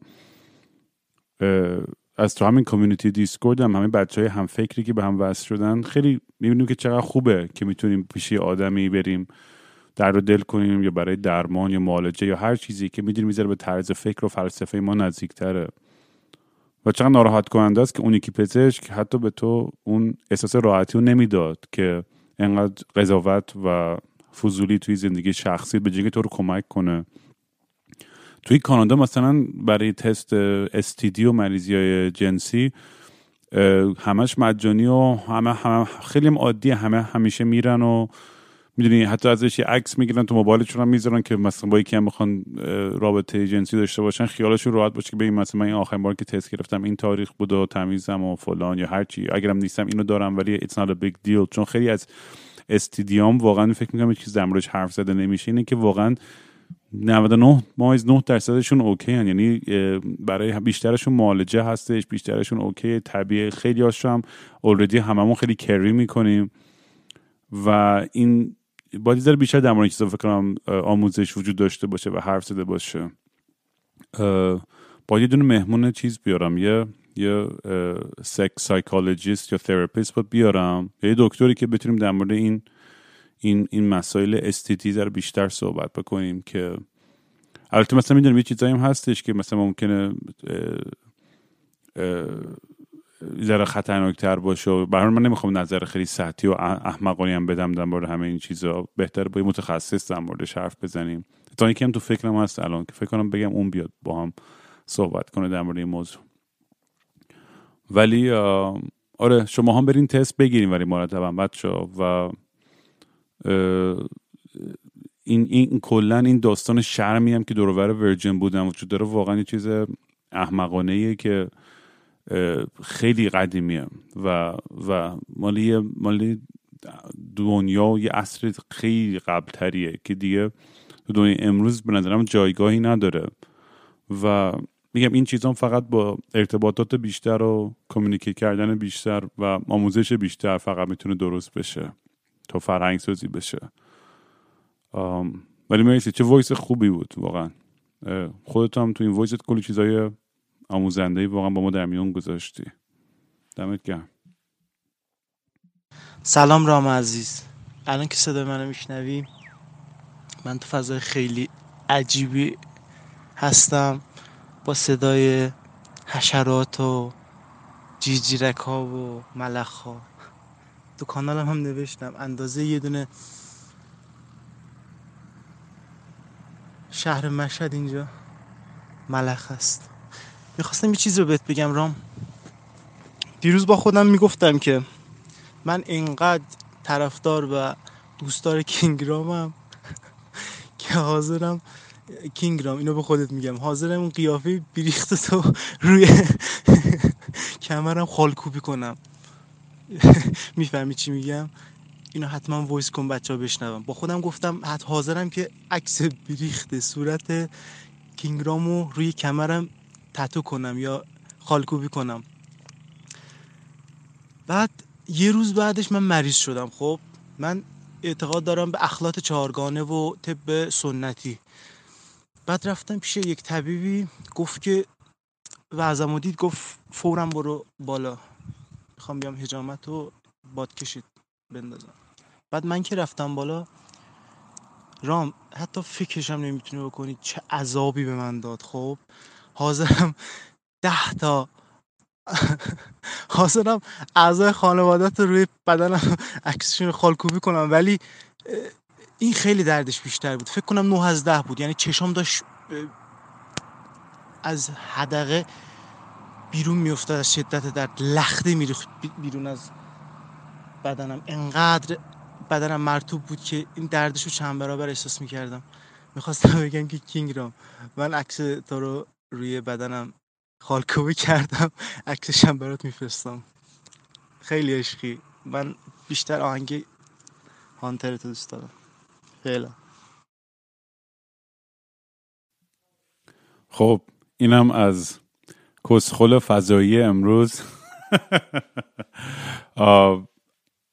از تو همین کامیونیتی دیسکورد هم همین بچه های هم فکری که به هم وصل شدن خیلی می‌بینیم که چقدر خوبه که می‌تونیم پیش آدمی بریم در رو دل کنیم یا برای درمان یا معالجه یا هر چیزی که می‌دونیم می‌ذاره به طرز فکر و فلسفه ما نزدیکتره. و چقدر ناراحت کننده است که اون یکی پزشک حتی به تو اون احساس راحتی رو نمی‌داد که انقدر قضاوت و فضولی توی زندگی شخصی به جنگ تو رو کمک کنه. توی کانادا مثلا برای تست استیدی و مریضی های جنسی همش مجانی و همه, همه خیلی عادی همه همیشه میرن و می‌دونی حتی ازش یه عکس می‌گیرن تو موبایلشون هم می‌ذارن که مثلا با یکی هم بخوان رابطه جنسی داشته باشن خیالشون راحت باشه که ببین مثلا من این آخرین بار که تست گرفتم این تاریخ بود و تمیزم و فلان یا هر چی اگرم نیستم اینو دارم ولی it's not a big deal. چون خیلی از STD ام واقعا فکر می‌کنم چیز در حرف زده نمیشه. اینه که واقعا 99 ممیز 9 درصدشون OK هن. یعنی برای بیشترشون معالجه هستش بیشترشون OK طبیعی. خیلی هاشون هم already هممون خیلی carry می‌کنیم. و این باید ذره بیشتر در مورد فکر کنم آموزش وجود داشته باشه و حرف زده باشه. باید یه دونه مهمون چیز بیارم. یه یه sex psychologist یا therapist بیارم. یا یه دکتری که بتونیم در مورد این این این مسائل STD رو بیشتر صحبت بکنیم که البته مثلا می‌دونم یه چیزایی هم هستش که مثلا ممکنه ذره خطرناکتر باشه و برای من نمی‌خوام نظر خیلی سطحی و احمقانی هم بدم در مورد همه این چیزا. بهتر با متخصص در موردش حرف بزنیم. تا اینکه هم تو فکرم هست الان که فکر کنم بگم اون بیاد با هم صحبت کنه در مورد این موضوع. ولی آره شما هم برین تست بگیریم ولی مرتبا بچه و این این کلا این داستان شرمی هم که دورور ورجن بودن وجود داره واقعا یه چیز احمقانه که خیلی قدیمیه و و مالی مالی دنیا یه عصر خیلی قبلتریه که دیگه دنیا امروز به نظرم جایگاهی نداره و میگم این چیزان فقط با ارتباطات بیشتر و communicate کردن بیشتر و آموزش بیشتر فقط می‌تونه درست بشه. تا فرهنگ سازی بشه ولی مرسی چه voice خوبی بود واقعا. خودت هم تو این voice ت کلی چیزای آموزنده واقعا با ما در میون گذاشتی. دمت گرم. سلام رام عزیز. الان که صدای منو میشنوی من تو فضای خیلی عجیبی هستم. با صدای حشرات و جیجیرک ها و ملخ ها تو کانالم هم نوشتم. اندازه یه دونه شهر مشهد اینجا. ملخ است. می‌خواستم یه چیز رو بهت بگم رام. دیروز با خودم می‌گفتم که من اینقدر طرفدار و دوستدار کینگرامم که حاضرم کینگرام اینو به خودت میگم. حاضرم اون قیافه بی‌ریختتو روی کمرم خالکوبی کنم. می‌فهمی چی میگم؟ اینو حتما voice کن بچه ها بشنون. با خودم گفتم حتی حاضرم که عکس بی‌ریخت صورت کینگرامو روی کمرم تتو کنم یا خالکوبی کنم. بعد یه روز بعدش من مریض شدم. خب من اعتقاد دارم به اخلاط چهارگانه و طب سنتی. بعد رفتم پیش یک طبیبی گفت که وضعمو دید گفت فورم برو بالا. می‌خوام بیام هجامت رو باد کشید بندازم. بعد من که رفتم بالا رام حتی فکرشم نمی‌تونی بکنی چه عذابی به من داد. خب حاضرم ده تا حاضرم اعضای خانوادت رو روی بدنم عکسشون خالکوبی کنم. ولی این خیلی دردش بیشتر بود. فکر کنم 9 از ده بود. یعنی چشام داشت از حدقه بیرون میافتاد از شدت درد لخته میریخت بیرون از بدنم. انقدر بدنم مرتوب بود که این دردش رو چند برابر احساس می‌کردم. می‌خواستم بگم که کینگ رام. من عکس تو رو روی بدنم خالکوبی کردم. عکسشم برات میفرستم. خیلی عشقی. من بیشتر آهنگ هانتر تو دوست دارم. خیلی خب اینم از کسخل فضایی امروز.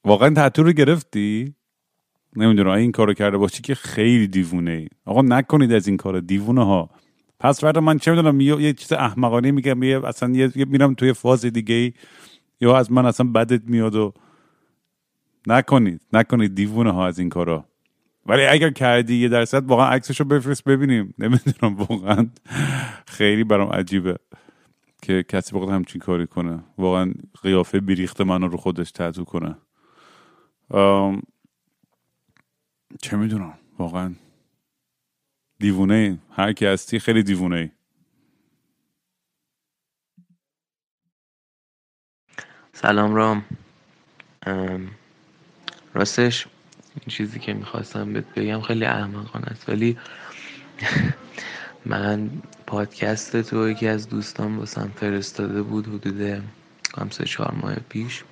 واقعا تحتور رو گرفتی؟ نمی‌دونم این کارو کرده باشی که خیلی دیوونه ای. آقا نکنید از این کار دیوونه ها. پس فردا من چه می‌دونم یه چیز احمقانه میگم یه اصلا یه میرم توی فاز دیگه یا از من اصلا بدت میاد و نکنید نکنید دیوونه ها از این کارا. ولی اگر کردی یه درصد واقعا عکسشو بفرست ببینیم. نمی‌دونم واقعا خیلی برام عجیبه. که کسی بخواد همچین کاری کنه. واقعا قیافه بریخت منو رو خودش تحتو کنه. چه می‌دونم؟ واقعا دیوونه ای هر کی هستی خیلی دیوونه ای. سلام رام. راستش این چیزی که می‌خواستم بهت بگم خیلی احمقانه است ولی من پادکست تو یکی از دوستان واسم فرستاده بود حدود کم سه چهار ماه پیش.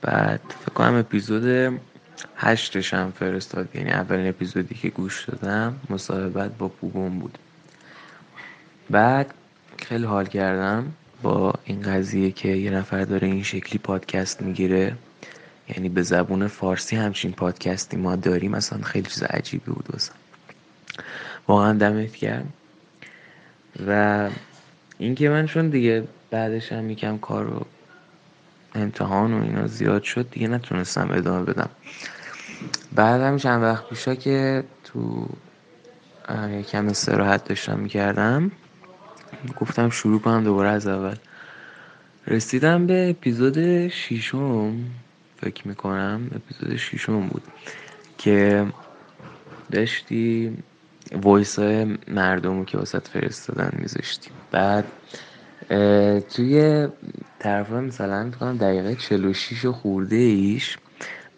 بعد فکر کنم اپیزود هشتش هم فرستاد. یعنی اولین اپیزودی که گوش دادم مصاحبت با بوبون بود. بعد خیلی حال کردم با این قضیه که یه نفر داره این شکلی پادکست می‌گیره. یعنی به زبون فارسی همچین پادکستی ما داریم. اصلا خیلی چیز عجیبی بود واسم واقعا دمت گرم. و اینکه من چون دیگه بعدش هم یکم کار رو امتحان و اینا زیاد شد دیگه نتونستم ادامه بدم. بعدم چند وقت پیشا که تو یکم استراحت داشتم می‌کردم گفتم شروع کنم دوباره از اول. رسیدم به اپیزود شیشم فکر می‌کنم اپیزود شیشم بود که داشتی وایس های مردم که واسط فرستادن میذاشتیم. بعد توی طرف مثلا کنم دقیقه 46 و خورده ایش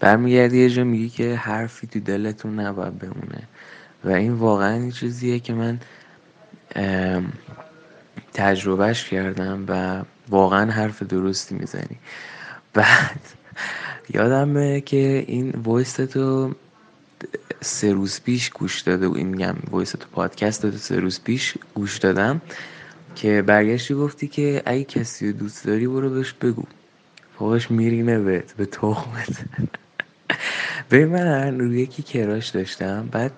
برمیگردی یه جا میگی که حرفی تو دلتون نباید بمونه. و این واقعا چیزیه که من تجربهش کردم و واقعا حرف درستی می‌زنی. بعد یادمه که این voice تو سه روز پیش گوش داده و این میگم voice تو پادکست تو سه روز پیش گوش دادم که برگشتی گفتی که اگه کسی رو دوست داری برو بهش بگو. فوقش میرینه بهت به تخمت. بعد من روی یکی crush داشتم بعد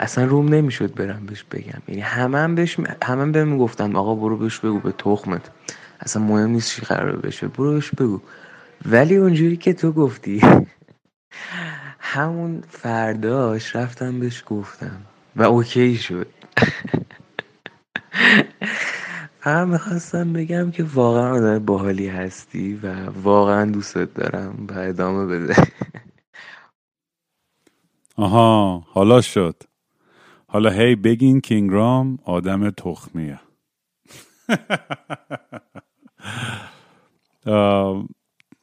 اصلا روم نمی‌شد برم بهش بگم. یعنی همه هم بهش همه بهم گفتن آقا برو بهش بگو به تخمت. اصلا مهم نیست چی قرار بشه برو بهش بگو. ولی اونجوری که تو گفتی همون فرداش رفتم بهش گفتم. و اوکی شد. فقط می‌خواستم بگم که واقعا آدم باحالی هستی و واقعا دوستت دارم و ادامه بده. آها حالا شد. حالا هی بگین کینگرام آدم تخمیه.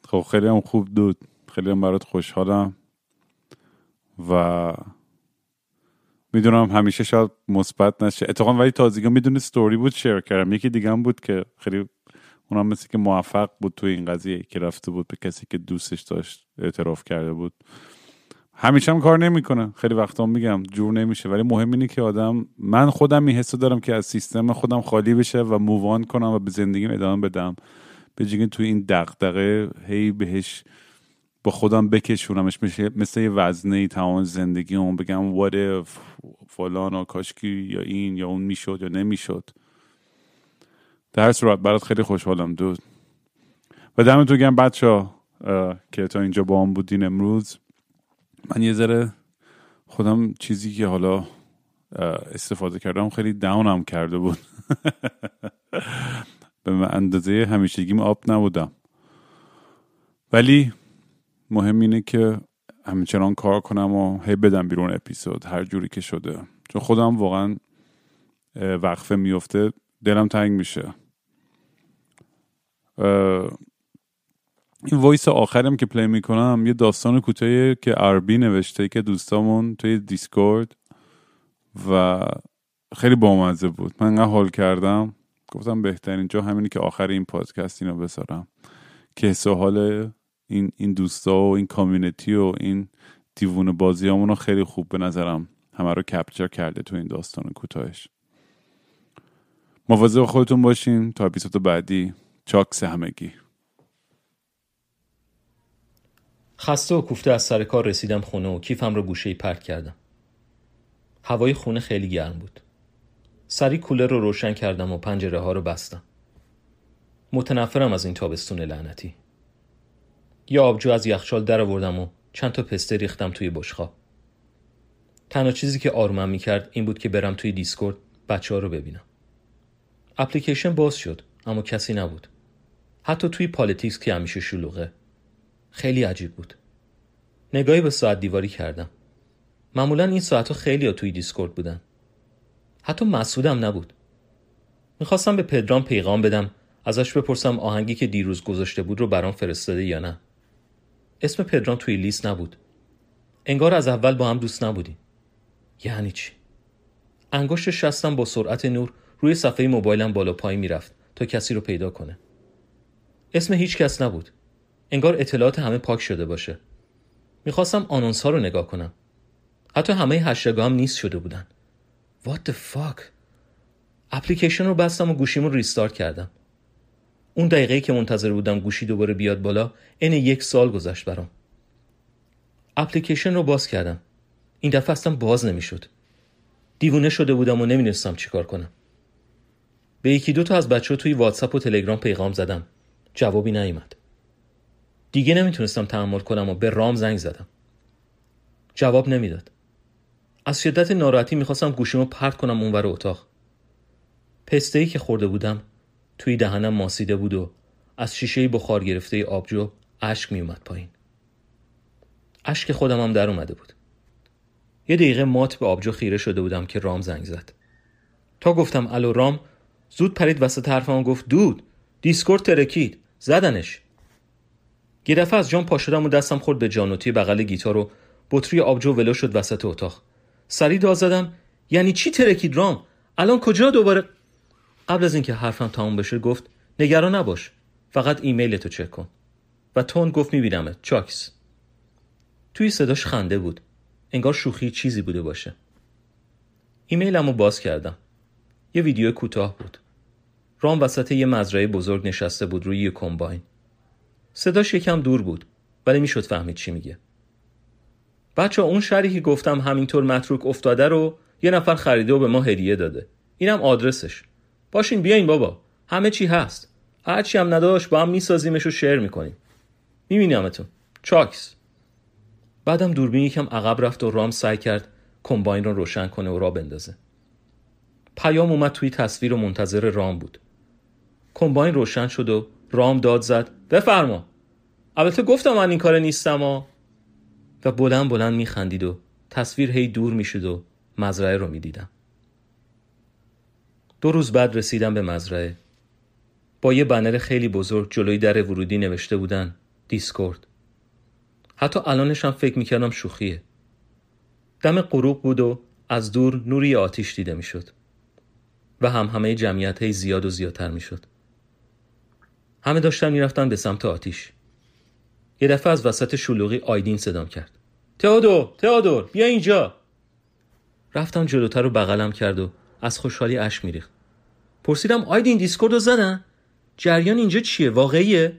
خب خیلی هم خوب دود. خیلی هم برات خوشحالم. و می‌دونم همیشه شاید مثبت نشه. اتفاقا ولی تازگی می‌دونی ستوری بود شیر کردم. یکی دیگه هم بود که خیلی اونم مثل که موفق بود تو این قضیه که رفته بود به کسی که دوستش داشت اعتراف کرده بود. همیشه هم کار نمی‌کنه. خیلی وقتا میگم جور نمیشه. ولی مهم اینه که آدم من خودم این حسو دارم که از سیستم خودم خالی بشه و مووان کنم و به زندگیم ادامه بدم. به تو این دغدغه هی بهش با خودم بکشونمش مثل, مثل یه وزنه تمام زندگی اون بگم what if فلان و کاشکی یا این یا اون می‌شد یا نمی‌شد. در صورت برات خیلی خوشحالم دود و دمتون گم بچه که تا اینجا با هم بودین امروز. من یه ذره خودم چیزی که حالا استفاده کردم خیلی داونم کرده بود. به اندازه همیشگیم up نبودم. ولی مهم اینه که همچنان کار کنم و هی بدم بیرون اپیزود هر جوری که شده. چون خودم واقعا وقفه میفته دلم تنگ میشه. این voice آخرم که play می‌کنم یه داستان کوتاهی که عربی نوشته که دوستامون توی Discord و خیلی بامزه بود. من انقدر حال کردم. گفتم بهترین جا همینی که آخر این پادکست اینو بذارم. که حس حال این این دوستا و این کامیونیتی و این دیوون بازی رو خیلی خوب به نظرم همه رو کپچر کرده تو این داستان کوتاهش. مواظب خودتون باشین. تا اپیزود بعدی. چاکس همگی. خسته و کوفته از سر کار رسیدم خونه و کیفم رو گوشه پرت کردم. هوای خونه خیلی گرم بود. سریع کولر رو روشن کردم و پنجره ها رو بستم. متنفرم از این تابستون لعنتی. یه آبجو از یخچال در آوردم و چند تا پسته ریختم توی بشقاب تنها چیزی که آرومم می‌کرد این بود که برم توی Discord بچه ها رو ببینم. اپلیکیشن باز شد اما کسی نبود. حتی توی politics که همیشه شلوغه. خیلی عجیب بود. نگاهی به ساعت دیواری کردم. معمولا این ساعتها خیلی ها توی دیسکورد بودن. حتی مسعودم نبود. می‌خواستم به پدرام پیغام بدم ازش بپرسم آهنگی که دیروز گذاشته بود رو برام فرستاده یا نه. اسم پدرام توی لیست نبود. انگار از اول با هم دوست نبودیم. یعنی چی؟ انگشت شستم با سرعت نور روی صفحه موبایلم بالا پایین می‌رفت تا کسی رو پیدا کنه. اسم هیچ کس نبود. انگار اطلاعات همه پاک شده باشه. می‌خواستم آنونس ها رو نگاه کنم. حتی همه هشتگ هم نیست شده بودن. What the fuck? اپلیکیشن رو بستم و گوشیمو ریستارت کردم. اون دقیقه که منتظر بودم گوشی دوباره بیاد بالا این یک سال گذشت برام. اپلیکیشن رو باز کردم. این دفعه اصلا باز نمی‌شد. دیوونه شده بودم و نمی‌دونستم چیکار کنم. به یکی دو تا از بچه توی واتساپ و تلگرام پیغام زدم. جوابی نیومد. دیگه نمی‌تونستم تحمل کنم و به رام زنگ زدم. جواب نمی‌داد. از شدت ناراحتی می‌خواستم گوشیمو پرت کنم اونور اتاق. پسته ای که خورده بودم توی دهنم ماسیده بود و از شیشه بخار گرفته آبجو اشک میومد پایین. اشک خودم هم در اومده بود. یه دقیقه مات به آبجو خیره شده بودم که رام زنگ زد. تا گفتم الو رام زود پرید وسط حرفم گفت dude Discord ترکید زدنش. یه دفعه از جام پا شدم و دستم خورد به جانوتی بغل گیتار و بطری آبجو ولو شد وسط اتاق. سریع داد زدم یعنی چی ترکید رام؟ الان کجا دوباره؟ قبل از اینکه حرفم تموم بشه گفت نگران نباش فقط ایمیلتو چک کن. و تون گفت میبینمت چاکس. توی صداش خنده بود. انگار شوخی چیزی بوده باشه. ایمیلم رو باز کردم. یه ویدیو کوتاه بود. رام وسط یه مزرعه بزرگ نشسته بود روی یه کمباین. صداش یکم دور بود ولی می‌شد فهمید چی میگه. بچه اون شریحی گفتم همینطور متروک افتاده رو یه نفر خریده و به ما هدیه داده. اینم آدرسش. باشین بیاین بابا. همه چی هست. هرچی هم نداشت با هم میسازیمش و شیر می‌کنیم. میبینمتون چاکس. بعدم دوربین یکم عقب رفت و رام سعی کرد کمباین رو روشن کنه و را بندازه. پیام اومد توی تصویر و منتظر رام بود. کمباین روشن شد و رام داد زد بفرما. البته گفتم من این کار نیستم و بلند بلند میخندید و تصویر هی دور می‌شد و مزرعه رو می‌دیدم. دو روز بعد رسیدم به مزرعه. با یه بنر خیلی بزرگ جلوی در ورودی نوشته بودن دیسکورد. حتی الانش هم فکر می‌کردم شوخیه. دم غروب بود و از دور نوری آتیش دیده می‌شد. و هم همه جمعیت های زیاد و زیادتر می‌شد. همه داشتن می‌رفتن به سمت آتیش. یه دفعه از وسط شلوغی آیدین صدام کرد. تئودور تئودور بیا اینجا. رفتم جلوتر رو بغلم کرد و از خوشحالی اشک میریخت. پرسیدم آیدین Discord رو زدن؟ جریان اینجا چیه؟ واقعیه؟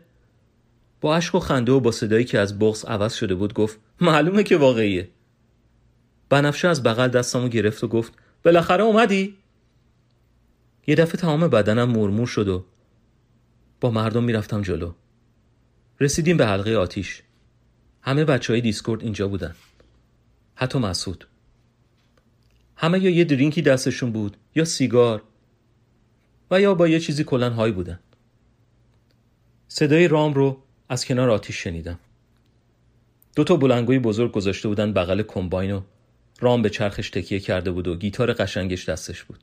با اشک و خنده و با صدایی که از بغض عوض شده بود گفت معلومه که واقعیه. بنفشه از بغل دستمو گرفت و گفت بالاخره اومدی؟ یه دفعه تمام بدنم مورمور شد و با مردم می‌رفتم جلو. رسیدیم به حلقه آتیش. همه بچه های Discord اینجا بودن. حتی مسعود. همه یا یه درینکی دستشون بود یا سیگار و یا با یه چیزی کلن های بودن. صدای رام رو از کنار آتیش شنیدم. دو تا بلنگوی بزرگ گذاشته بودن بغل کمباین و رام به چرخش تکیه کرده بود و گیتار قشنگش دستش بود.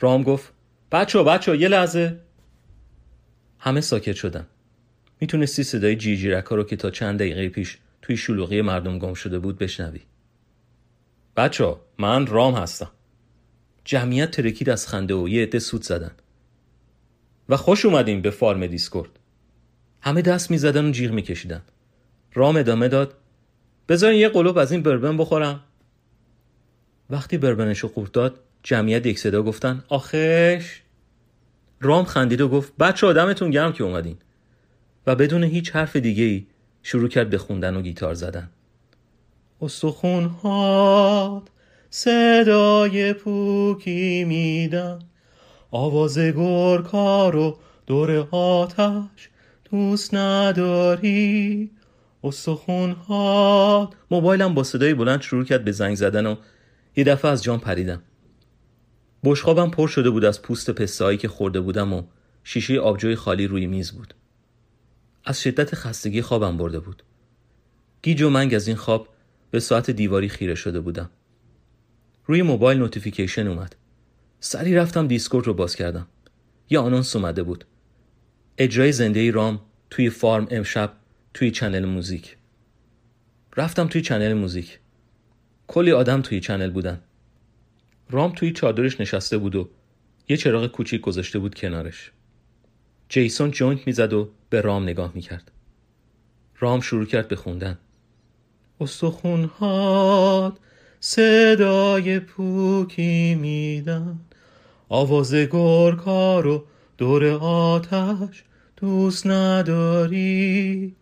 رام گفت بچه بچه یه لحظه. همه ساکت شدن. می‌تونستی صدای جی رو که تا چند دقیقه پیش توی شلوغی مردم گم شده بود بشنوی. بچه من رام هستم. جمعیت ترکید از خنده و یه عده سود زدن. و خوش اومدیم به فارم دیسکورد. همه دست می‌زدن و جیغ میکشیدن. رام ادامه داد بذارین یه قلوب از این بربن بخورم. وقتی بربنشو قورت داد جمعیت یک صدا گفتن آخش! رام خندید و گفت بچه آدمتون گرم که اومدین. و بدون هیچ حرف دیگه ای شروع کرد به خوندن و گیتار زدن. استخون هات صدای پوکی میدن. آواز گرکار و دور آتش دوست نداری. استخون هات موبایلم با صدای بلند شروع کرد به زنگ زدن و یه دفعه از جان پریدم. بشخابم پر شده بود از پوست پستایی که خورده بودم و شیشه آبجوی خالی روی میز بود. از شدت خستگی خوابم برده بود. گیج و منگ از این خواب به ساعت دیواری خیره شده بودم. روی موبایل notification اومد. سریع رفتم Discord رو باز کردم. یه announce اومده بود. اجرای زنده رام توی farm امشب توی channel music. رفتم توی channel music. کلی آدم توی channel بودن. رام توی چادرش نشسته بود و یه چراغ کوچیک گذاشته بود کنارش. جیسون جوینت می‌زد و به رام نگاه می‌کرد. رام شروع کرد به خوندن. استخونهات صدای پوکی میدن. آواز گرکا رو دور آتش دوست نداری؟